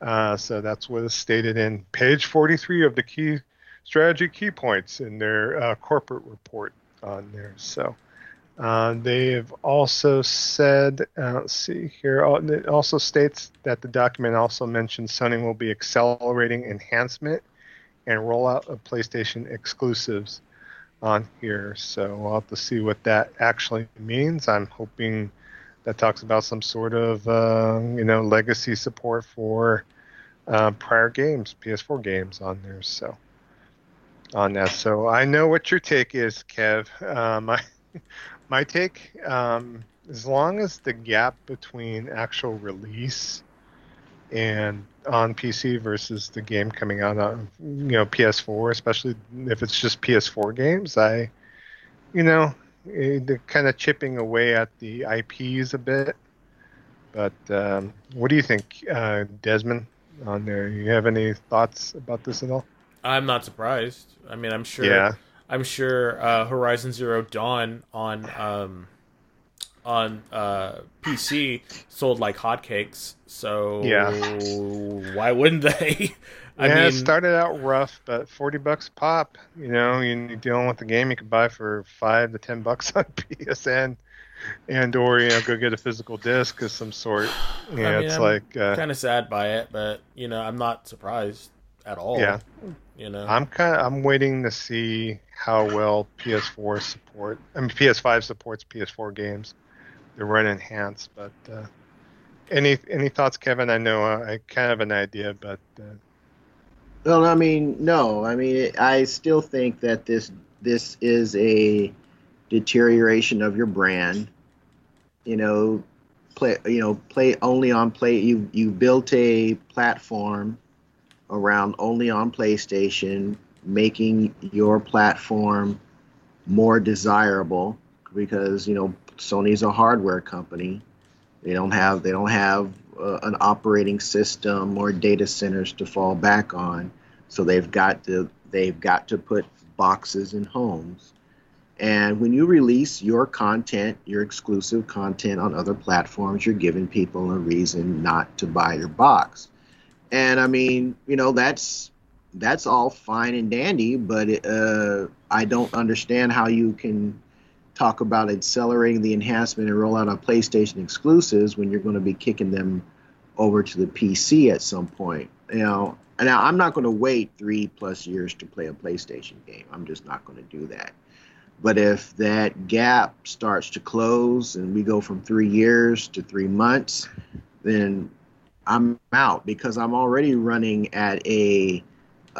uh, so that's what is stated in page 43 of the key strategy key points in their uh, corporate report on there. So, Uh, they have also said, uh, let's see here, uh, it also states that the document also mentions Sony will be accelerating enhancement and rollout of PlayStation exclusives on here. So we'll have to see what that actually means. I'm hoping that talks about some sort of, uh, you know, legacy support for uh, prior games, PS4 games on there. So on that. So I know what your take is, Kev. Uh, my my take, um, as long as the gap between actual release and on PC versus the game coming out on you know PS4, especially if it's just PS4 games, I you know they're kind of chipping away at the IPs a bit. But um, what do you think, uh, Desmond? On there, you have any thoughts about this at all? I'm not surprised. I mean, I'm sure. Yeah. I'm sure uh, Horizon Zero Dawn on um, on uh, PC sold like hotcakes. So Yeah. why wouldn't they? I yeah, mean, it started out rough, but forty bucks pop. You know, you- you're dealing with a game you could buy for five to ten bucks on PSN, and or you know go get a physical disc of some sort. Yeah, mean, it's I'm like uh, kind of sad by it, but you know, I'm not surprised at all. Yeah. You know, I'm kind of I'm waiting to see how well PS4 support. I mean PS5 supports PS4 games. They run enhanced, but uh, any any thoughts, Kevin? I know uh, I kind of have an idea, but uh, Well, I mean, no. I mean, I still think that this this is a deterioration of your brand. You know, play. You know, play only on play. You you built a platform around only on PlayStation, making your platform more desirable because you know Sony's a hardware company. They don't have they don't have uh, an operating system or data centers to fall back on, so they've got to they've got to put boxes in homes. And when you release your content, your exclusive content on other platforms, you're giving people a reason not to buy your box. And I mean, you know, that's that's all fine and dandy, but uh, I don't understand how you can talk about accelerating the enhancement and rollout of PlayStation exclusives when you're going to be kicking them over to the PC at some point. You know, now I'm not going to wait three plus years to play a PlayStation game. I'm just not going to do that. But if that gap starts to close and we go from three years to three months, then I'm out because I'm already running at a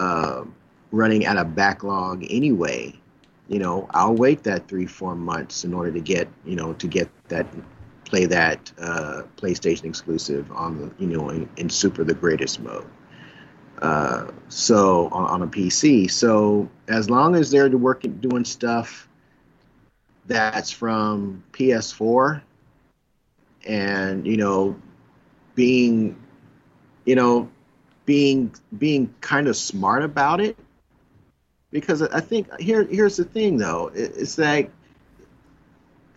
uh, running at a backlog anyway. You know, I'll wait that three four months in order to get you know to get that play that uh, PlayStation exclusive on the you know in, in Super the Greatest mode. Uh, so on, on a PC. So as long as they're working doing stuff that's from PS4 and you know being you know being being kind of smart about it. Because I think here here's the thing though. It- it's like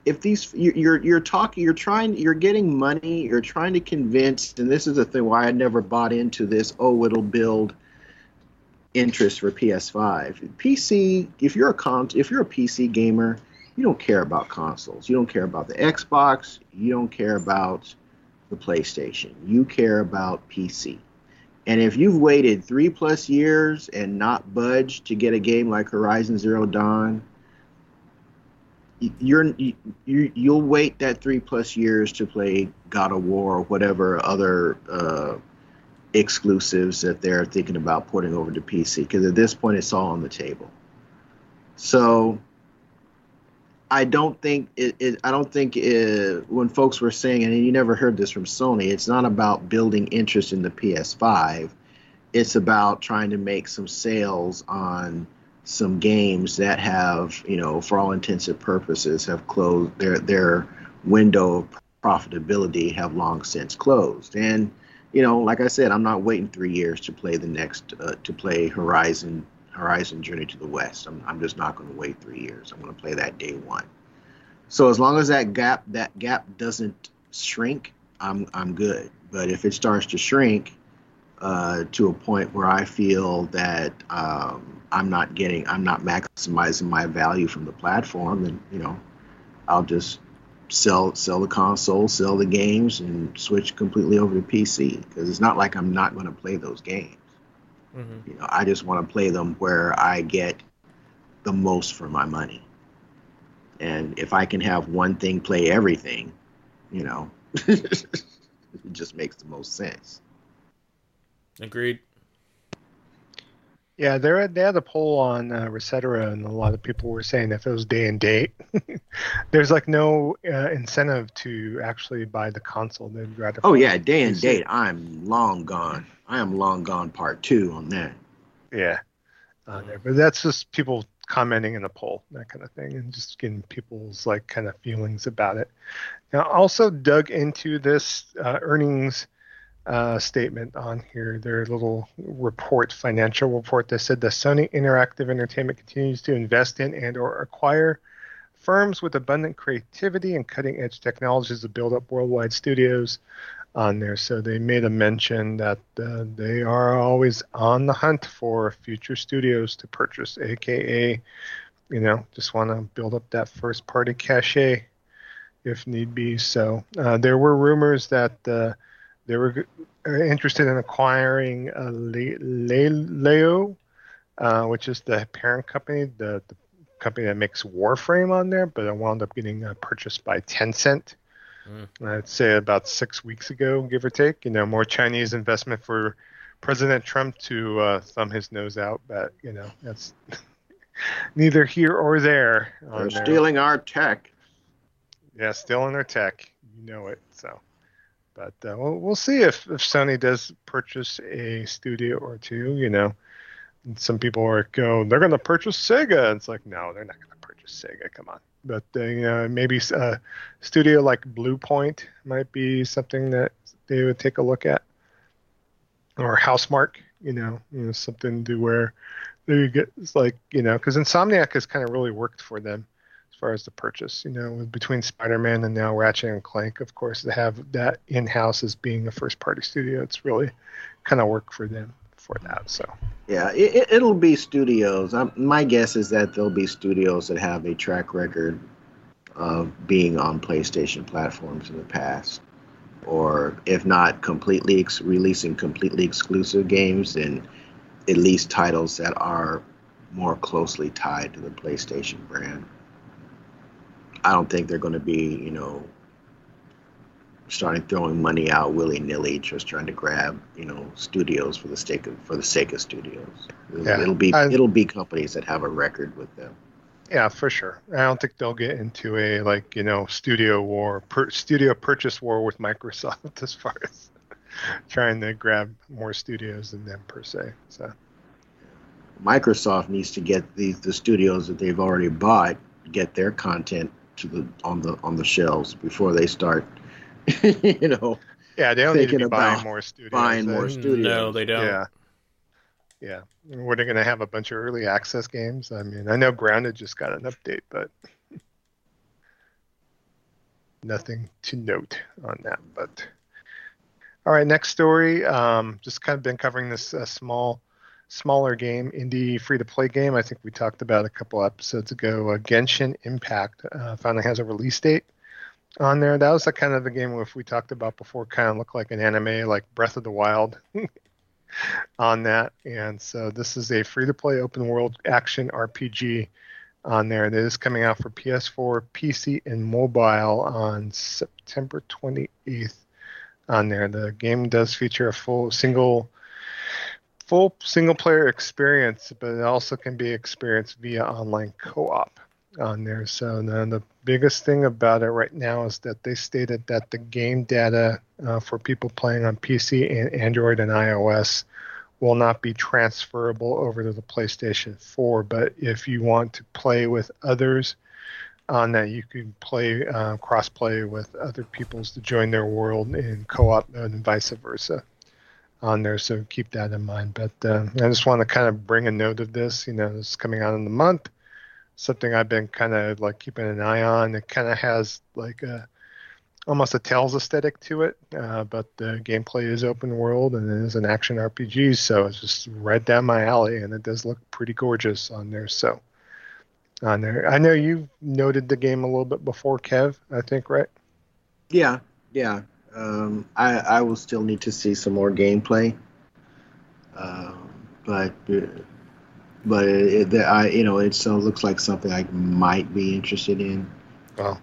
if these you- you're you're talking you're trying you're getting money you're trying to convince and this is the thing why I never bought into this oh it'll build interest for PS5 PC if you're a con if you're a PC gamer you don't care about consoles. You don't care about the Xbox. You don't care about the PlayStation. You care about PC and if you've waited three plus years and not budged to get a game like Horizon Zero Dawn, you're you, you you'll wait that three plus years to play God of War or whatever other uh, exclusives that they're thinking about putting over to PC. Because at this point, it's all on the table. So I don't think it, it I don't think it, when folks were saying, and you never heard this from Sony, it's not about building interest in the PS5. It's about trying to make some sales on some games that have, you know, for all intents and purposes, have closed their their window of profitability have long since closed. And you know, like I said, I'm not waiting three years to play the next uh, to play Horizon Horizon Journey to the West. I'm, I'm just not going to wait three years. I'm going to play that day one. So as long as that gap that gap doesn't shrink, I'm I'm good. But if it starts to shrink uh, to a point where I feel that um, I'm not getting, I'm not maximizing my value from the platform, then you know, I'll just sell sell the console, sell the games, and switch completely over to PC because it's not like I'm not going to play those games. Mm-hmm. You know, I just want to play them where I get the most for my money. And if I can have one thing play everything, you know, it just makes the most sense. Agreed. Yeah, they had, they had a poll on uh, Resetera, and a lot of people were saying if it was day and date, there's like no uh, incentive to actually buy the console. They'd rather. Oh yeah, day and PC. date. I'm long gone. I am long gone. Part two on that. Yeah, on there. But that's just people commenting in the poll, that kind of thing, and just getting people's like kind of feelings about it. Now, also dug into this uh, earnings uh, statement on here, their little report, financial report that said the Sony Interactive Entertainment continues to invest in and or acquire firms with abundant creativity and cutting edge technologies to build up worldwide studios on there. So they made a mention that uh, they are always on the hunt for future studios to purchase, aka, you know, just want to build up that first party cachet if need be. So uh, there were rumors that uh, they were uh, interested in acquiring uh, Le- Le- Leyou, uh, which is the parent company, the, the company that makes Warframe on there, but it wound up getting purchased by Tencent. Mm. I'd say about six weeks ago, give or take. You know, more Chinese investment for President Trump to uh, thumb his nose out, but you know that's neither here or there. They're stealing our tech. Yeah, still in their tech. You know it. So, but uh, we'll we'll see if if Sony does purchase a studio or two. You know, and some people are go they're going to purchase Sega. It's like no, they're not going to purchase Sega. Come on. But uh, you know, maybe a studio like Bluepoint might be something that they would take a look at, or Housemarque. You know, you know something to where they get it's like you know because Insomniac has kind of really worked for them as far as the purchase. You know, between Spider-Man and now Ratchet and Clank, of course, to have that in-house as being a first-party studio, it's really kind of worked for them for that. So Yeah, it, it'll be studios. Um, my guess is that there'll be studios that have a track record of being on PlayStation platforms in the past, or if not completely ex- releasing completely exclusive games, then at least titles that are more closely tied to the PlayStation brand. I don't think they're going to be, you know, starting throwing money out willy nilly, just trying to grab, you know, studios for the sake of for the sake of studios. It'll, Yeah, it'll be I- it'll be companies that have a record with them. yeah, for sure. I don't think they'll get into a like you know studio war, per, studio purchase war with Microsoft as far as trying to grab more studios than them per se. So Microsoft needs to get these the studios that they've already bought get their content to the on the on the shelves before they start, you know, yeah, they don't need to Thinking be buying more studios. buying more studios. No, they don't. Yeah. Yeah. Were they going to have a bunch of early access games? I mean, I know Grounded just got an update, but nothing to note on that. But all right, next story. Um, just kind of been covering this uh, small, smaller game, indie free to play game. I think we talked about a couple episodes ago. Uh, Genshin Impact uh, finally has a release date on there. That was the kind of the game if we talked about before, kind of looked like an anime, like Breath of the Wild. on that. And so this is a free to play open world action RPG on there that is coming out for PS4, PC, and mobile on September 28th on there. The game does feature a full single full single player experience, but it also can be experienced via online co-op on there. So then the biggest thing about it right now is that they stated that the game data uh, for people playing on PC and Android and iOS will not be transferable over to the PlayStation 4. But if you want to play with others on that, you can play uh, cross-play with other peoples to join their world in co-op mode and vice versa on there. So keep that in mind. But uh, I just want to kind of bring a note of this. You know, is coming out in the month something I've been kind of like keeping an eye on. It kind of has like a almost a Tales aesthetic to it, uh, but the gameplay is open world and it is an action RPG, so it's just right down my alley, and it does look pretty gorgeous on there. So on there. I know you noted the game a little bit before, Kev. I think, right? Yeah, yeah. Um, I I will still need to see some more gameplay. Um, but uh, but it, it, I you know it still looks like something I might be interested in. Well,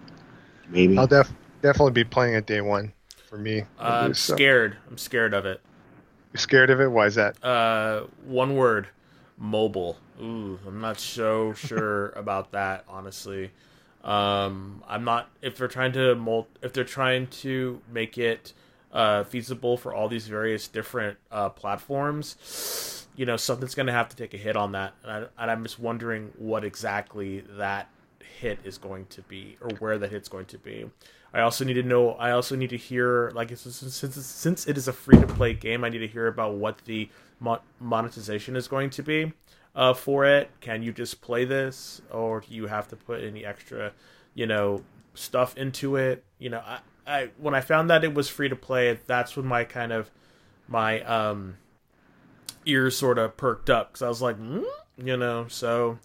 Maybe. I'll def- definitely be playing it day one for me. at I'm least, so. scared. I'm scared of it. You scared of it? Why is that? Uh, one word, mobile. Ooh, I'm not so sure about that, honestly. Um, I'm not if they're trying to mul- if they're trying to make it uh, feasible for all these various different uh, platforms. You know, something's going to have to take a hit on that, and, I, I'm just wondering what exactly that hit is going to be, or where that hit's going to be. I also need to know. I also need to hear, like, since since it is a free to play game, I need to hear about what the mo- monetization is going to be uh, for it. Can you just play this, or do you have to put any extra, you know, stuff into it? You know, I, I when I found that it was free to play, that's when my kind of my um ears sort of perked up because I was like, mm? you know, so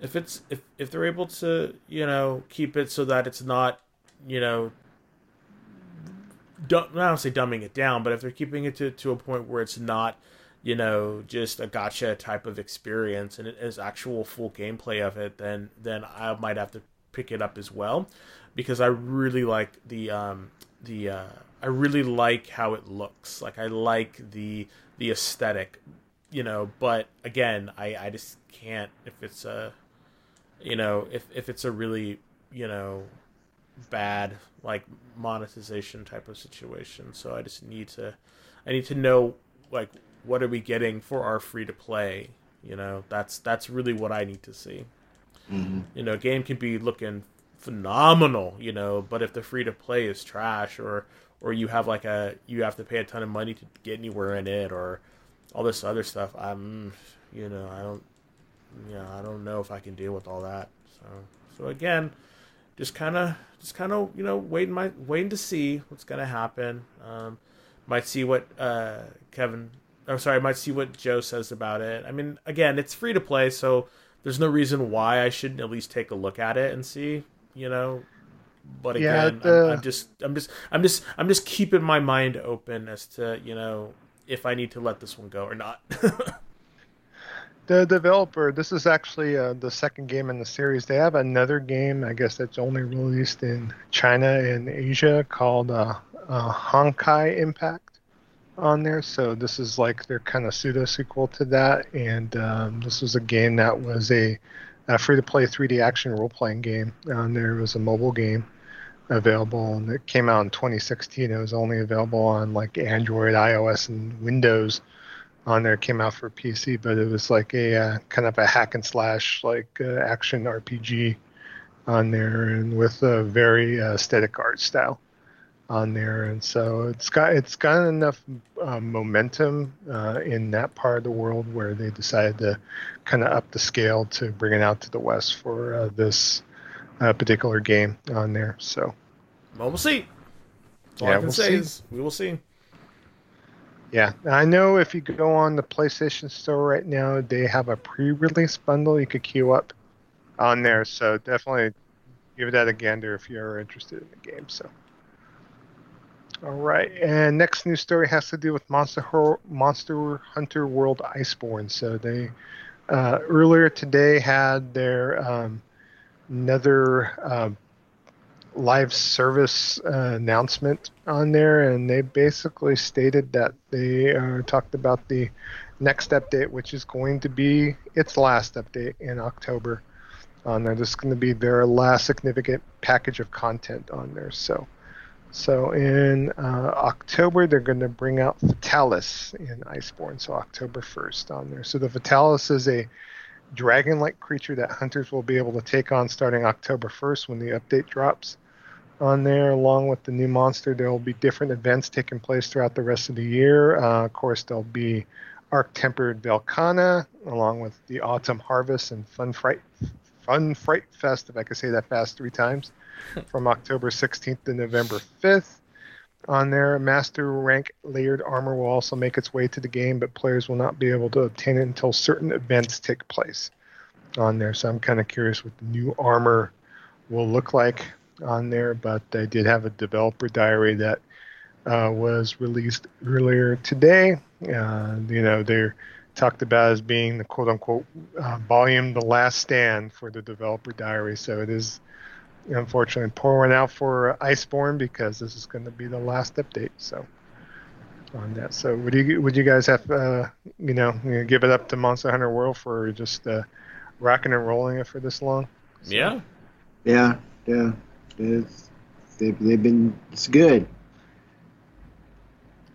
if it's if if they're able to you know keep it so that it's not you know dumb, I don't say dumbing it down, but if they're keeping it to, to a point where it's not, you know, just a gotcha type of experience and it is actual full gameplay of it, then then I might have to pick it up as well, because I really like the um the uh I really like how it looks. Like I like the the aesthetic, you know. But again, I I just can't if it's a, you know, if if it's a really you know bad like monetization type of situation. So I just need to I need to know like what are we getting for our free to play? You know, that's that's really what I need to see. Mhm. You know, game can be looking phenomenal, you know, but if the free to play is trash or or you have like a you have to pay a ton of money to get anywhere in it or all this other stuff, I'm you know, I don't you know, I don't know if I can deal with all that. So so again, just kind of just kind of you know waiting my waiting to see what's gonna happen um might see what uh Kevin. I'm sorry might see what joe says about it i mean again it's free to play so there's no reason why i shouldn't at least take a look at it and see you know but Yeah, again the- I'm, I'm just i'm just i'm just i'm just keeping my mind open as to you know if i need to let this one go or not The developer, this is actually uh, the second game in the series. They have another game, I guess that's only released in China and Asia called uh, uh, Honkai Impact on there. So this is like their kind of pseudo sequel to that. And um, this was a game that was a, a free to play 3D action role playing game. On there was a mobile game available and it came out in 2016. It was only available on like Android, iOS, and Windows on there. Came out for PC, but it was like a uh, kind of a hack and slash like uh, action RPG on there, and with a very uh, aesthetic art style on there. And so it's got it's got enough uh, momentum uh, in that part of the world where they decided to kind of up the scale to bring it out to the west for uh, this uh, particular game on there. So well we'll see That's all Yeah, i can we'll say see. is we will see Yeah, I know if you go on the PlayStation Store right now, they have a pre-release bundle you could queue up on there. So definitely give that a gander if you're interested in the game. So, all right, and next news story has to do with Monster Monster Hunter World Iceborne. So they uh, earlier today had their um, another uh, live service uh, announcement on there, and they basically stated that they uh, talked about the next update, which is going to be its last update in October. On there, this is going to be their last significant package of content on there. So, so in uh, October, they're going to bring out Fatalis in Iceborne. So October 1st on there. So the Fatalis is a dragon-like creature that hunters will be able to take on starting October 1st when the update drops on there. Along with the new monster, there will be different events taking place throughout the rest of the year. Uh, of course, there'll be Arch Tempered Velkhana, along with the Autumn Harvest and Fun Fright Fun Fright Fest, if I could say that fast three times, from October 16th to November 5th. On there, Master Rank layered armor will also make its way to the game, but players will not be able to obtain it until certain events take place on there. So I'm kind of curious what the new armor will look like on there. But I did have a developer diary that uh, was released earlier today. Uh, you know, they're talked about as being the quote unquote uh, volume, the last stand for the developer diary. So it is unfortunately pouring out for Iceborne because this is going to be the last update. So on that. So would you would you guys have uh, you know give it up to Monster Hunter World for just uh, rocking and rolling it for this long? So, yeah. Yeah, yeah. It's they've, they've been it's good.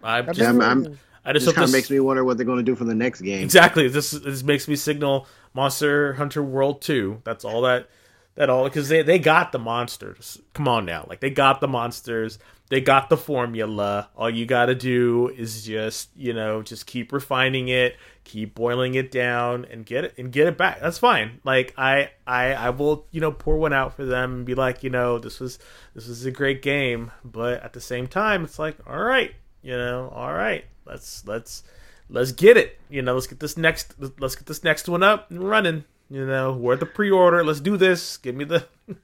I'm just, I'm, I'm, I this just hope kind of makes me wonder what they're going to do for the next game. exactly this this makes me signal Monster Hunter World Two. That's all that that all because they they got the monsters. Come on now, like they got the monsters. They got the formula. All you got to do is just you know just keep refining it, keep boiling it down, and get it and get it back. That's fine. Like I I I will you know pour one out for them and be like you know this was this was a great game, but at the same time it's like all right you know all right let's let's let's get it. You know, let's get this next let's get this next one up and running. You know, we're at the pre-order. Let's do this. Give me the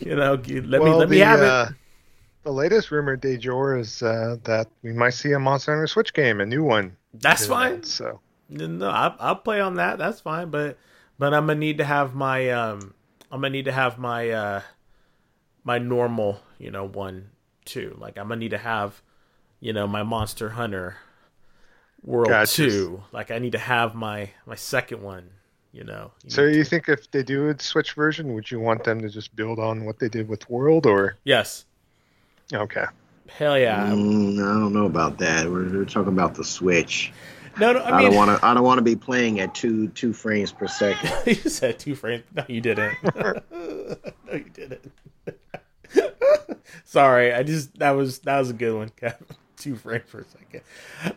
you know, give, let me Well, let me have uh, it. The latest rumor de jour is uh, that we might see a Monster Hunter Switch game, a new one. That's fine. that, So No, I, I'll play on that. That's fine. But but I'm gonna need to have my um I'm gonna need to have my uh my normal you know one too. Like I'm gonna need to have you know my Monster Hunter World Gotcha. two. Like I need to have my my second one. You know. So you to- think if they do a Switch version, would you want them to just build on what they did with World, or yes. okay? Hell yeah. Mm, I don't know about that. We're, we're talking about the Switch. No, no. I I, don't want to. I don't want to be playing at two two frames per second. you said two frames. No, you didn't. no, you didn't. Sorry, I just that was that was a good one, Kevin. Frames per second.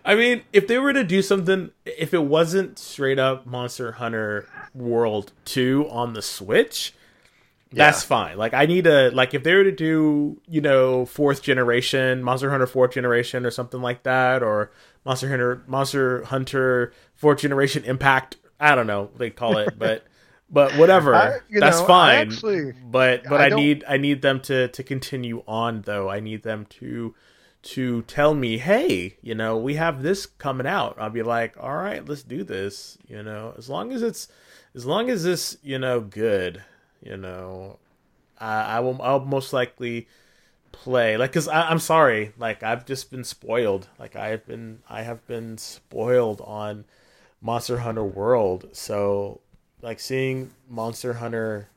I mean, if they were to do something, if it wasn't straight up Monster Hunter World Two on the Switch, that's fine. Like I need a like if they were to do you know fourth generation Monster Hunter fourth generation or something like that, or Monster Hunter Monster Hunter fourth generation Impact. I don't know what they call it, but but whatever. I- that's know, fine. actually- but but I, I need I need them to to continue on though. I need them to to tell me, hey, you know, we have this coming out. I'll be like, all right, let's do this. You know, as long as it's as long as this, you know, good. You know, I, I will. I'll most likely play like because I'm sorry, like I've just been spoiled. Like I've been I have been spoiled on Monster Hunter World. So like seeing Monster Hunter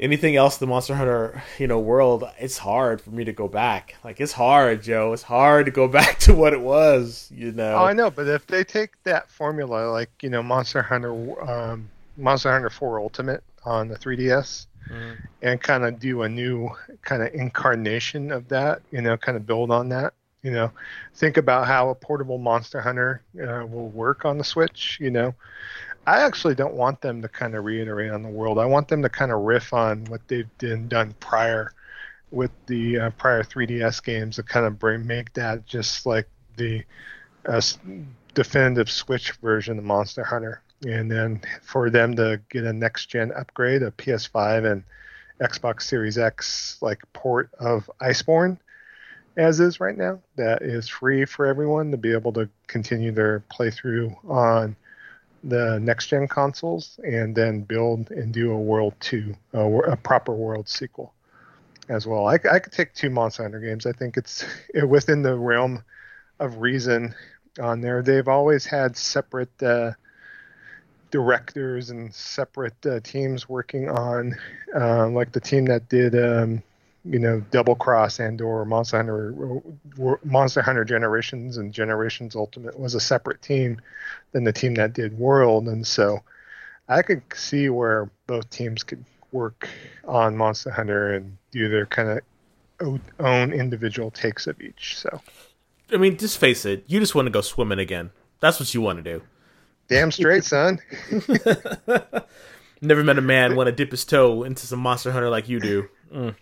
anything else the Monster Hunter, you know, world, it's hard for me to go back. Like it's hard, Joe. It's hard to go back to what it was, you know. Oh, I know, but if they take that formula, like you know, Monster Hunter, um, Monster Hunter 4 Ultimate on the 3DS, Mhm. and kind of do a new kind of incarnation of that, you know, kind of build on that. You know, think about how a portable Monster Hunter uh, will work on the Switch. You know, I actually don't want them to kind of reiterate on the world. I want them to kind of riff on what they've done, done prior with the uh, prior 3DS games to kind of bring make that just like the uh, definitive Switch version of Monster Hunter, and then for them to get a next gen upgrade, a PS5 and Xbox Series X like port of Iceborne, as is right now, that is free for everyone to be able to continue their playthrough on the next gen consoles, and then build and do a World Two, a, a proper World sequel as well. I could take two Monster Hunter games. I think it's within the realm of reason on there. They've always had separate uh, directors and separate uh, teams working on, uh, like the team that did, um, you know, Double Cross and or Monster Hunter, Monster Hunter Generations and Generations Ultimate was a separate team than the team that did World, and so I could see where both teams could work on Monster Hunter and do their kind of own individual takes of each. So I mean, just face it. You just want to go swimming again. That's what you want to do. damn straight, son. Never met a man want to dip his toe into some Monster Hunter like you do. Mm.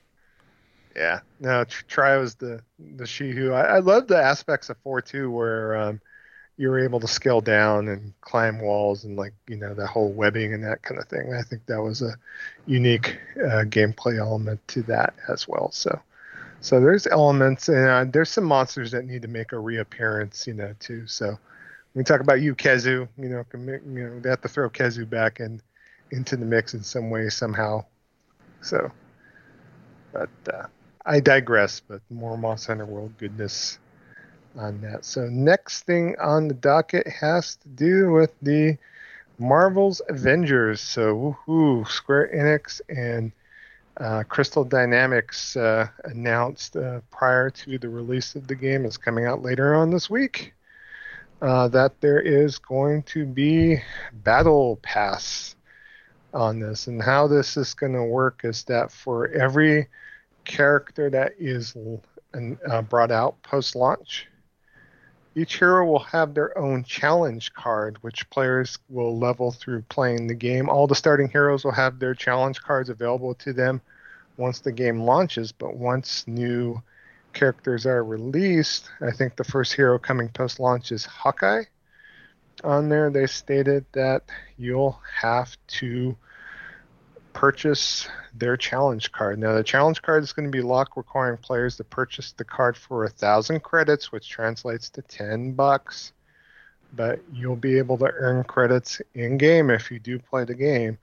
Yeah, no, Tr- Trio's the the she who I, I love the aspects of four too, where um, you were able to scale down and climb walls and like you know that whole webbing and that kind of thing. I think that was a unique uh, gameplay element to that as well. So, so there's elements and uh, there's some monsters that need to make a reappearance, you know, too. So we talk about you, Khezu. You know, you know they have to throw Khezu back in into the mix in some way somehow. So, but uh, I digress. But more Monster Hunter World goodness on that. So next thing on the docket has to do with the Marvel's Avengers. So woohoo, Square Enix and uh, Crystal Dynamics uh, announced uh, prior to the release of the game is coming out later on this week uh, that there is going to be battle pass on this and how this is going to work is that for every character that is uh, brought out post launch each hero will have their own challenge card, which players will level through playing the game. All the starting heroes will have their challenge cards available to them once the game launches, but once new characters are released, I think the first hero coming post launch is Hawkeye. On there, they stated that you'll have to purchase their challenge card. Now, the challenge card is going to be locked, requiring players to purchase the card for a thousand credits, which translates to ten bucks. But you'll be able to earn credits in game if you do play the game.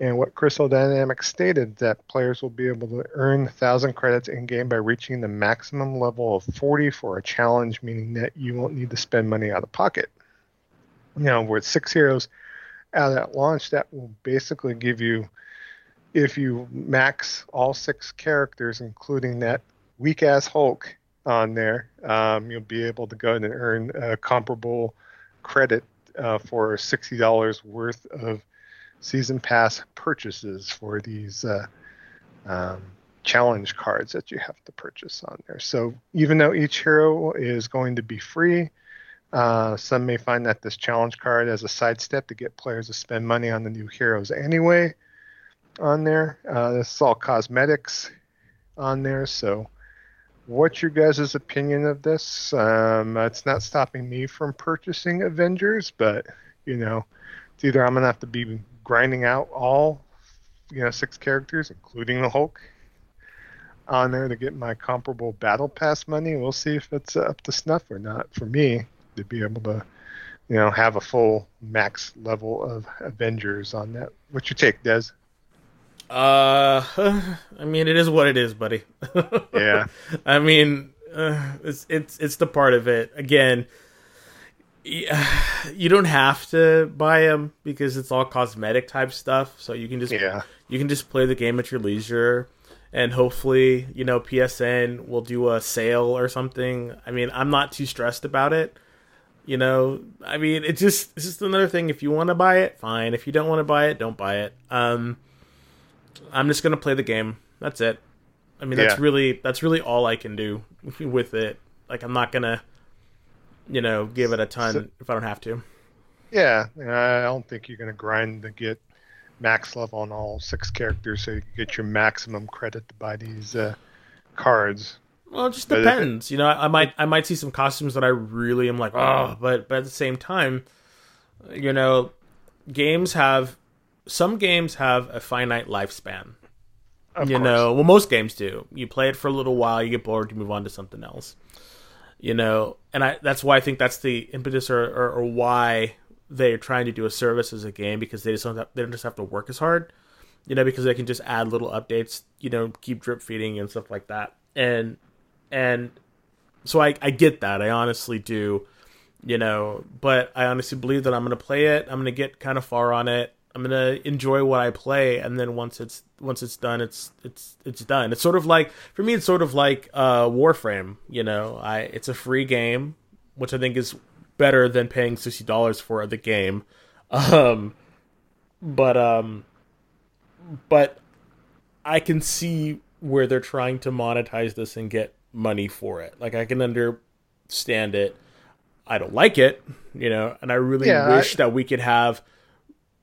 And what Crystal Dynamics stated that players will be able to earn a 1,000 credits in game by reaching the maximum level of 40 for a challenge, meaning that you won't need to spend money out of pocket. Now, with six heroes out at launch, that will basically give you if you max all six characters, including that weak ass Hulk on there, um, you'll be able to go and earn a comparable credit uh, for sixty dollars worth of season pass purchases for these uh, um, challenge cards that you have to purchase on there. So even though each hero is going to be free, uh, some may find that this challenge card as a sidestep to get players to spend money on the new heroes anyway on there. Uh, this is all cosmetics on there. So, what's your guys' opinion of this? Um, it's not stopping me from purchasing Avengers, but you know, it's either I'm gonna have to be grinding out all, you know, six characters, including the Hulk, on there to get my comparable Battle Pass money. We'll see if it's up to snuff or not for me to be able to, you know, have a full max level of Avengers on that. What's your take, Des? Uh, I mean, it is what it is, buddy. yeah. I mean, uh, it's it's it's the part of it. Again, you don't have to buy them because it's all cosmetic type stuff. So you can just yeah. you can just play the game at your leisure, and hopefully, you know, PSN will do a sale or something. I mean, I'm not too stressed about it. You know, I mean, it's just it's just another thing. If you want to buy it, fine. If you don't want to buy it, don't buy it. Um I'm just gonna play the game. That's it. I mean, that's yeah. really that's really all I can do with it. Like, I'm not gonna, you know, give it a ton so, if I don't have to. Yeah, I don't think you're gonna grind to get max level on all six characters so you can get your maximum credit to buy these uh, cards. Well, it just depends. you know, I, I might I might see some costumes that I really am like, oh, but but at the same time, you know, games have some games have a finite lifespan. Of you course. know, well, most games do. You play it for a little while, you get bored, you move on to something else. You know, and I that's why I think that's the impetus or, or, or why they're trying to do a service as a game because they just don't have, they don't just have to work as hard. You know, because they can just add little updates. You know, keep drip feeding and stuff like that. And and so I I get that. I honestly do. You know, but I honestly believe that I'm going to play it. I'm going to get kind of far on it I'm gonna enjoy what I play, and then once it's once it's done, it's it's it's done. It's sort of like for me, it's sort of like uh, Warframe. You know, I it's a free game, which I think is better than paying sixty dollars for the game. Um, but um, but I can see where they're trying to monetize this and get money for it. Like I can understand it. I don't like it, you know, and I really yeah, wish I... that we could have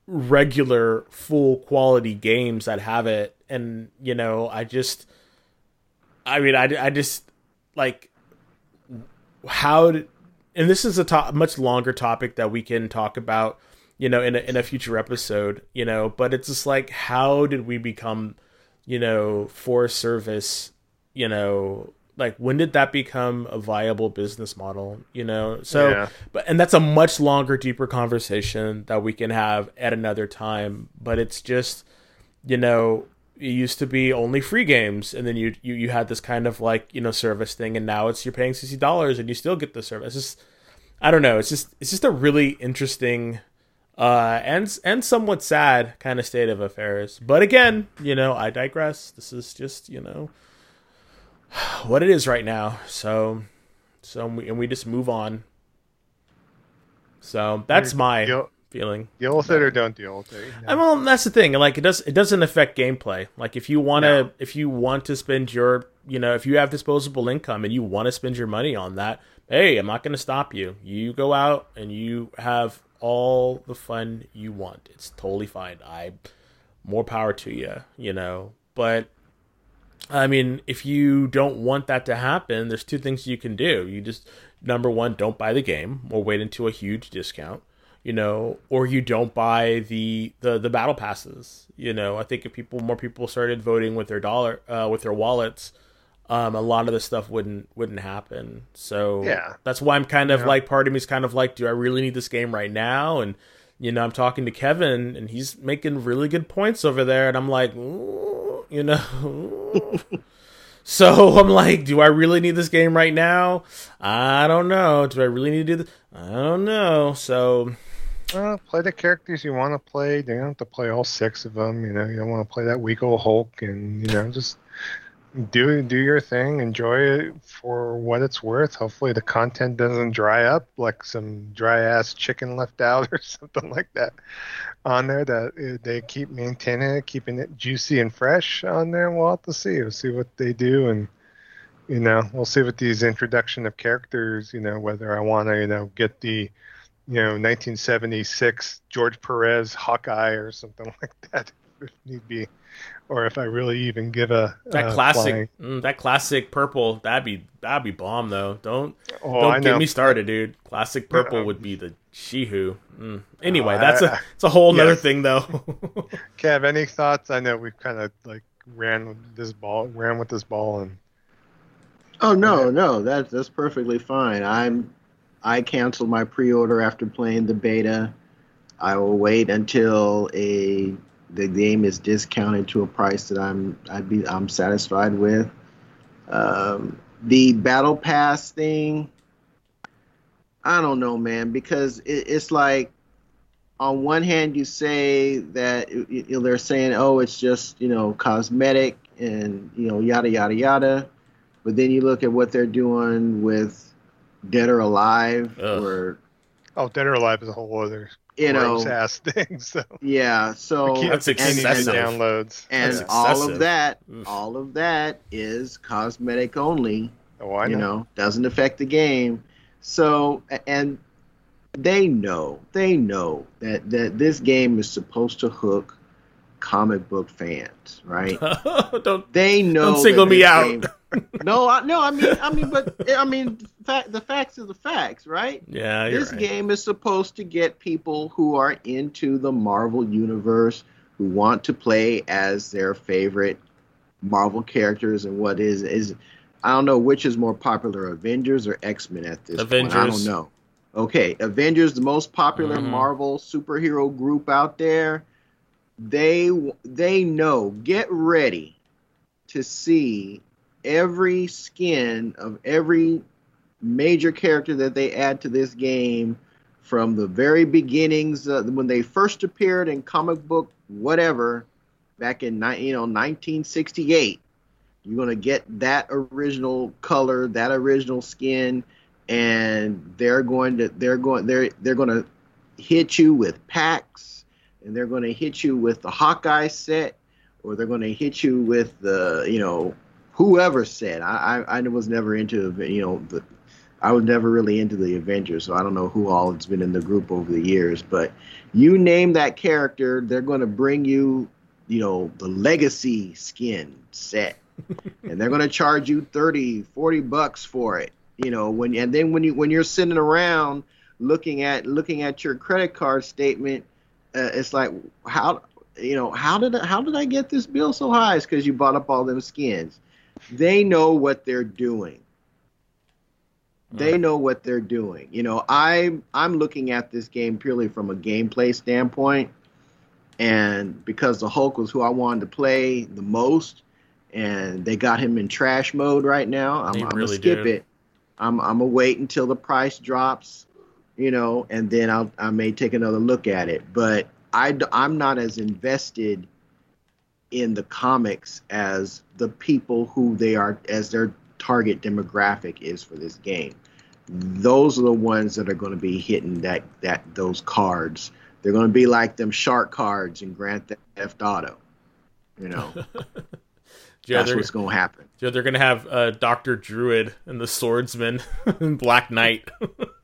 regular full quality games that have it and you know i just i mean i, I just like how and this is a to- much longer topic that we can talk about, you know, in a, in a future episode, you know. But it's just like, how did we become, you know, for service, you know, like when did that become a viable business model you know? So Yeah. but and that's a much longer deeper conversation that we can have at another time but it's just you know it used to be only free games and then you you, you had this kind of like you know service thing and now it's you're paying $60 and you still get the service. It's just i don't know it's just it's just a really interesting uh and and somewhat sad kind of state of affairs. But again you know i digress. This is just you know what it is right now. So, so we, and we just move on. So that's my Deal, feeling. deal with it or don't deal with it. I well, that's the thing. Like it does, it doesn't affect gameplay. Like if you want to, No. if you want to spend your, you know, if you have disposable income and you want to spend your money on that, hey, I'm not going to stop you. You go out and you have all the fun you want. It's totally fine. I, more power to you. You know, but I mean, if you don't want that to happen, there's two things you can do. You just number one, don't buy the game or wait until a huge discount, you know, or you don't buy the the the battle passes. You know, I think if people more people started voting with their dollar uh, with their wallets, um, a lot of this stuff wouldn't wouldn't happen. So Yeah. that's why I'm kind of Yeah. like part of me is kind of like, do I really need this game right now? And you know, I'm talking to Kevin, and he's making really good points over there, and I'm like, you know. so I'm like, do I really need this game right now? I don't know. Do I really need to do this? I don't know. So Well, play the characters you want to play. You don't have to play all six of them. You know, you don't want to play that weak old Hulk, and you know, just do do your thing. Enjoy it for what it's worth. Hopefully, the content doesn't dry up like some dry ass chicken left out or something like that on there. That uh, they keep maintaining it, keeping it juicy and fresh on there. We'll have to see. We'll see what they do and. You know, we'll see what these introduction of characters. You know, whether I want to, you know, get the you know 1976 George Perez Hawkeye or something like that if need be, or if I really even give a that uh, classic, mm, that classic purple, that'd be that'd be bomb though. Don't Oh, don't I get know. me started, dude. Classic purple Uh, would be the Shihu. Mm. Anyway, Oh, that's I- a it's a whole nother yes. thing though. Kev, any thoughts? I know we've kind of like ran with this ball, ran with this ball, and Oh no, no, that's that's perfectly fine. I'm I canceled my pre-order after playing the beta. I will wait until a the game is discounted to a price that I'm I'd be I'm satisfied with. Um, the battle pass thing, I don't know, man, because it, it's like on one hand you say that you know, they're saying, oh, it's just you know cosmetic and you know yada yada yada, but then you look at what they're doing with Dead or Alive, Ugh. or oh, Dead or Alive is a whole other you know, ass thing. So yeah. So we keep That's the Candyman excessive. downloads. and That's all of that, Oof. all of that is cosmetic only. Oh, I know. you know. know, doesn't affect the game. So and they know, they know that that this game is supposed to hook comic book fans, right? don't They know. Don't single me out. game- no, I, no, I mean, I mean, but I mean, fact, the facts are the facts, right? yeah, this right. game is supposed to get people who are into the Marvel universe who want to play as their favorite Marvel characters and what is is I don't know which is more popular, Avengers or X Men at this point. I don't know. Okay, Avengers, the most popular Mhm. Marvel superhero group out there. They they know. Get ready to see every skin of every major character that they add to this game from the very beginnings uh, when they first appeared in comic book whatever back in you know 1968 you're going to get that original color that original skin and they're going to they're going they're they're going to hit you with packs and they're going to hit you with the Hawkeye set or they're going to hit you with the you know whoever said I, I I was never into you know the I was never really into the Avengers, so I don't know who all has been in the group over the years. But you name that character, they're going to bring you, you know, the legacy skin set, and they're going to charge you 30, 40 bucks for it. You know, when and then when you when you're sitting around looking at looking at your credit card statement, uh, it's like how you know how did I, how did I get this bill so high? It's because you bought up all them skins. They know what they're doing. They know what they're doing. You know, I I'm looking at this game purely from a gameplay standpoint, and because the Hulk was who I wanted to play the most, and they got him in trash mode right now. I'm, I'm really gonna skip do. it. I'm I'm gonna wait until the price drops, you know, and then I'll I may take another look at it. But I I'm not as invested in the comics as the people who they are as their target demographic is for this game. Those are the ones that are going to be hitting that that those cards. They're going to be like them shark cards in Grand Theft Auto. You know, that's what's going to happen. yeah, they're gonna have uh, Doctor Druid and the Swordsman and Black Knight.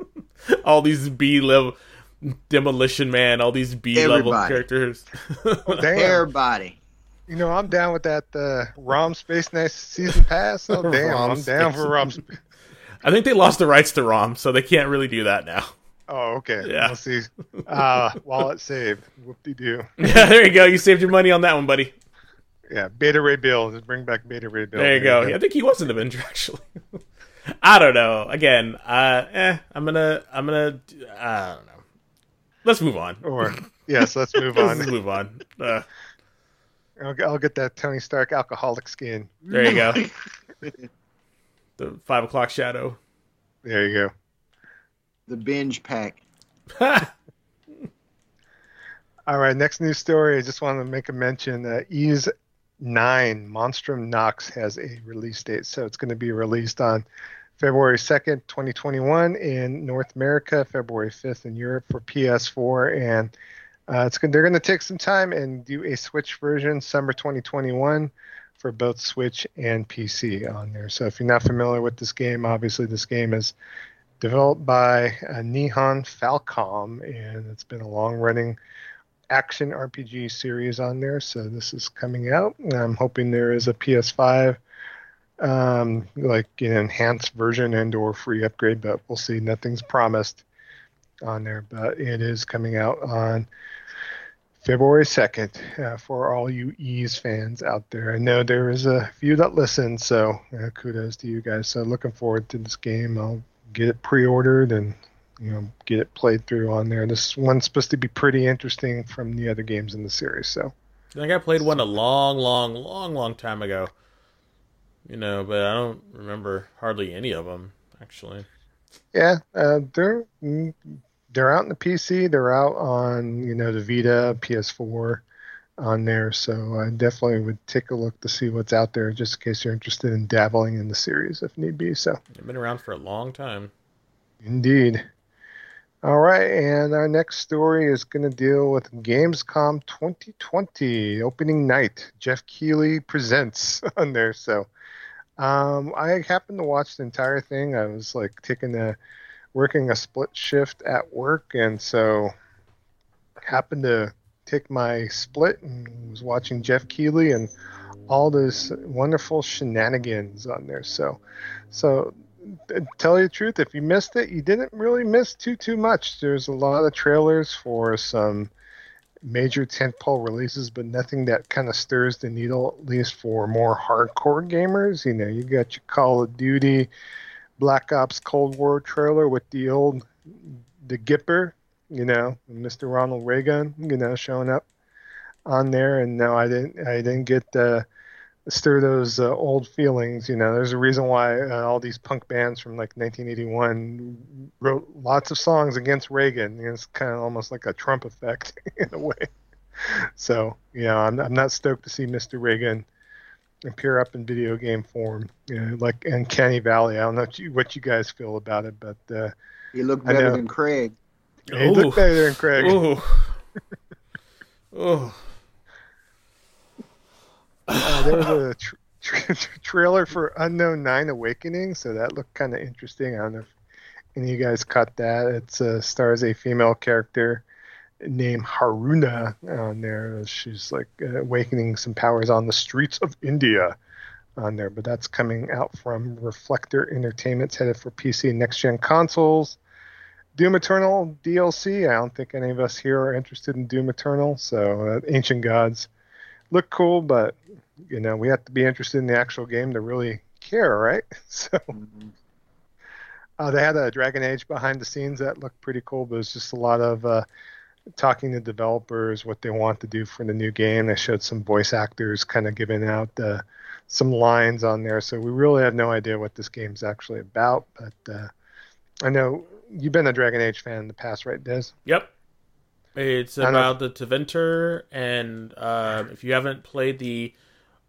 all these B level Demolition Man, all these B level characters. Everybody. You know, I'm down with that uh, ROM Space Nice season pass. Oh damn, ROM I'm down for ROM. I think they lost the rights to ROM, so they can't really do that now. Oh, okay. Yeah. Let's see. Uh, wallet saved. Whoop de doo. Yeah, there you go. You saved your money on that one, buddy. Yeah, Beta Ray Bill. Just bring back Beta Ray Bill. There you go. Yeah, I think he was an Avenger actually. I don't know. Again, uh, eh, I'm gonna, I'm gonna, I don't know. Let's move on. Or yes, let's move Let's on. move on. Uh, I'll, I'll get that Tony Stark alcoholic skin. there you go. The five o'clock shadow. There you go. The binge pack. All right, next news story. I just want to make a mention. Uh, Ys 9 Monstrum Nox has a release date. So it's going to be released on February 2nd, 2021 in North America, February 5th in Europe for PS4. And uh, it's going they're going to take some time and do a Switch version summer 2021 for both Switch and PC on there. So if you're not familiar with this game, obviously this game is developed by uh, Nihon Falcom, and it's been a long-running action RPG series on there. So this is coming out. I'm hoping there is a PS5 um, like an enhanced version and or free upgrade, but we'll see. Nothing's promised on there, but it is coming out on February 2nd uh, for all you Ys fans out there. I know there is a few that listen, so uh, kudos to you guys. So looking forward to this game. I'll get it pre-ordered and you know get it played through on there. This one's supposed to be pretty interesting from the other games in the series. So I think I played one a long, long, long, long time ago. You know, but I don't remember hardly any of them actually. yeah, uh, they're mm, they're out in the PC. They're out on you know the Vita, PS4 on there. So I definitely would take a look to see what's out there, just in case you're interested in dabbling in the series if need be. So. They've been around for a long time. Indeed. All right, and our next story is going to deal with Gamescom 2020 opening night. Jeff Keighley presents on there. So, um, I happened to watch the entire thing. I was like taking a working a split shift at work, and so happened to take my split and was watching Jeff Keighley and all those wonderful shenanigans on there. So, so tell you the truth, if you missed it, you didn't really miss too too much. There's a lot of trailers for some major tentpole releases, but nothing that kind of stirs the needle, at least for more hardcore gamers. You know, you got your Call of Duty, Black Ops Cold War trailer with the old the Gipper, you know, Mr. Ronald Reagan, you know, showing up on there. And no, I didn't I didn't get the stir those uh, old feelings. You know, there's a reason why uh, all these punk bands from like 1981 wrote lots of songs against Reagan. It's kind of almost like a Trump effect in a way. So, you know, I'm, I'm not stoked to see Mr. Reagan appear up in video game form, you know, like Uncanny Valley. I don't know what you, what you guys feel about it, but uh, You look better than Craig. he Ooh. looked better than Craig. oh, Ooh. Uh, there was a tr- tr- trailer for Unknown Nine Awakening, so that looked kind of interesting. I don't know if any of you guys caught that. It uh, stars a female character named Haroona on there. She's like awakening some powers on the streets of India on there, but that's coming out from Reflector Entertainment, it's headed for PC and next gen consoles. Doom Eternal DLC. I don't think any of us here are interested in Doom Eternal. So uh, Ancient Gods look cool, but you know we have to be interested in the actual game to really care, right? So Mhm. uh, they had a Dragon Age behind the scenes that looked pretty cool, but it was just a lot of uh, talking to developers what they want to do for the new game. I showed some voice actors kind of giving out uh, some lines on there, so we really have no idea what this game's actually about. But uh, I know you've been a Dragon Age fan in the past, right, Des? Yep. It's about the Tevinter, and uh, if you haven't played the,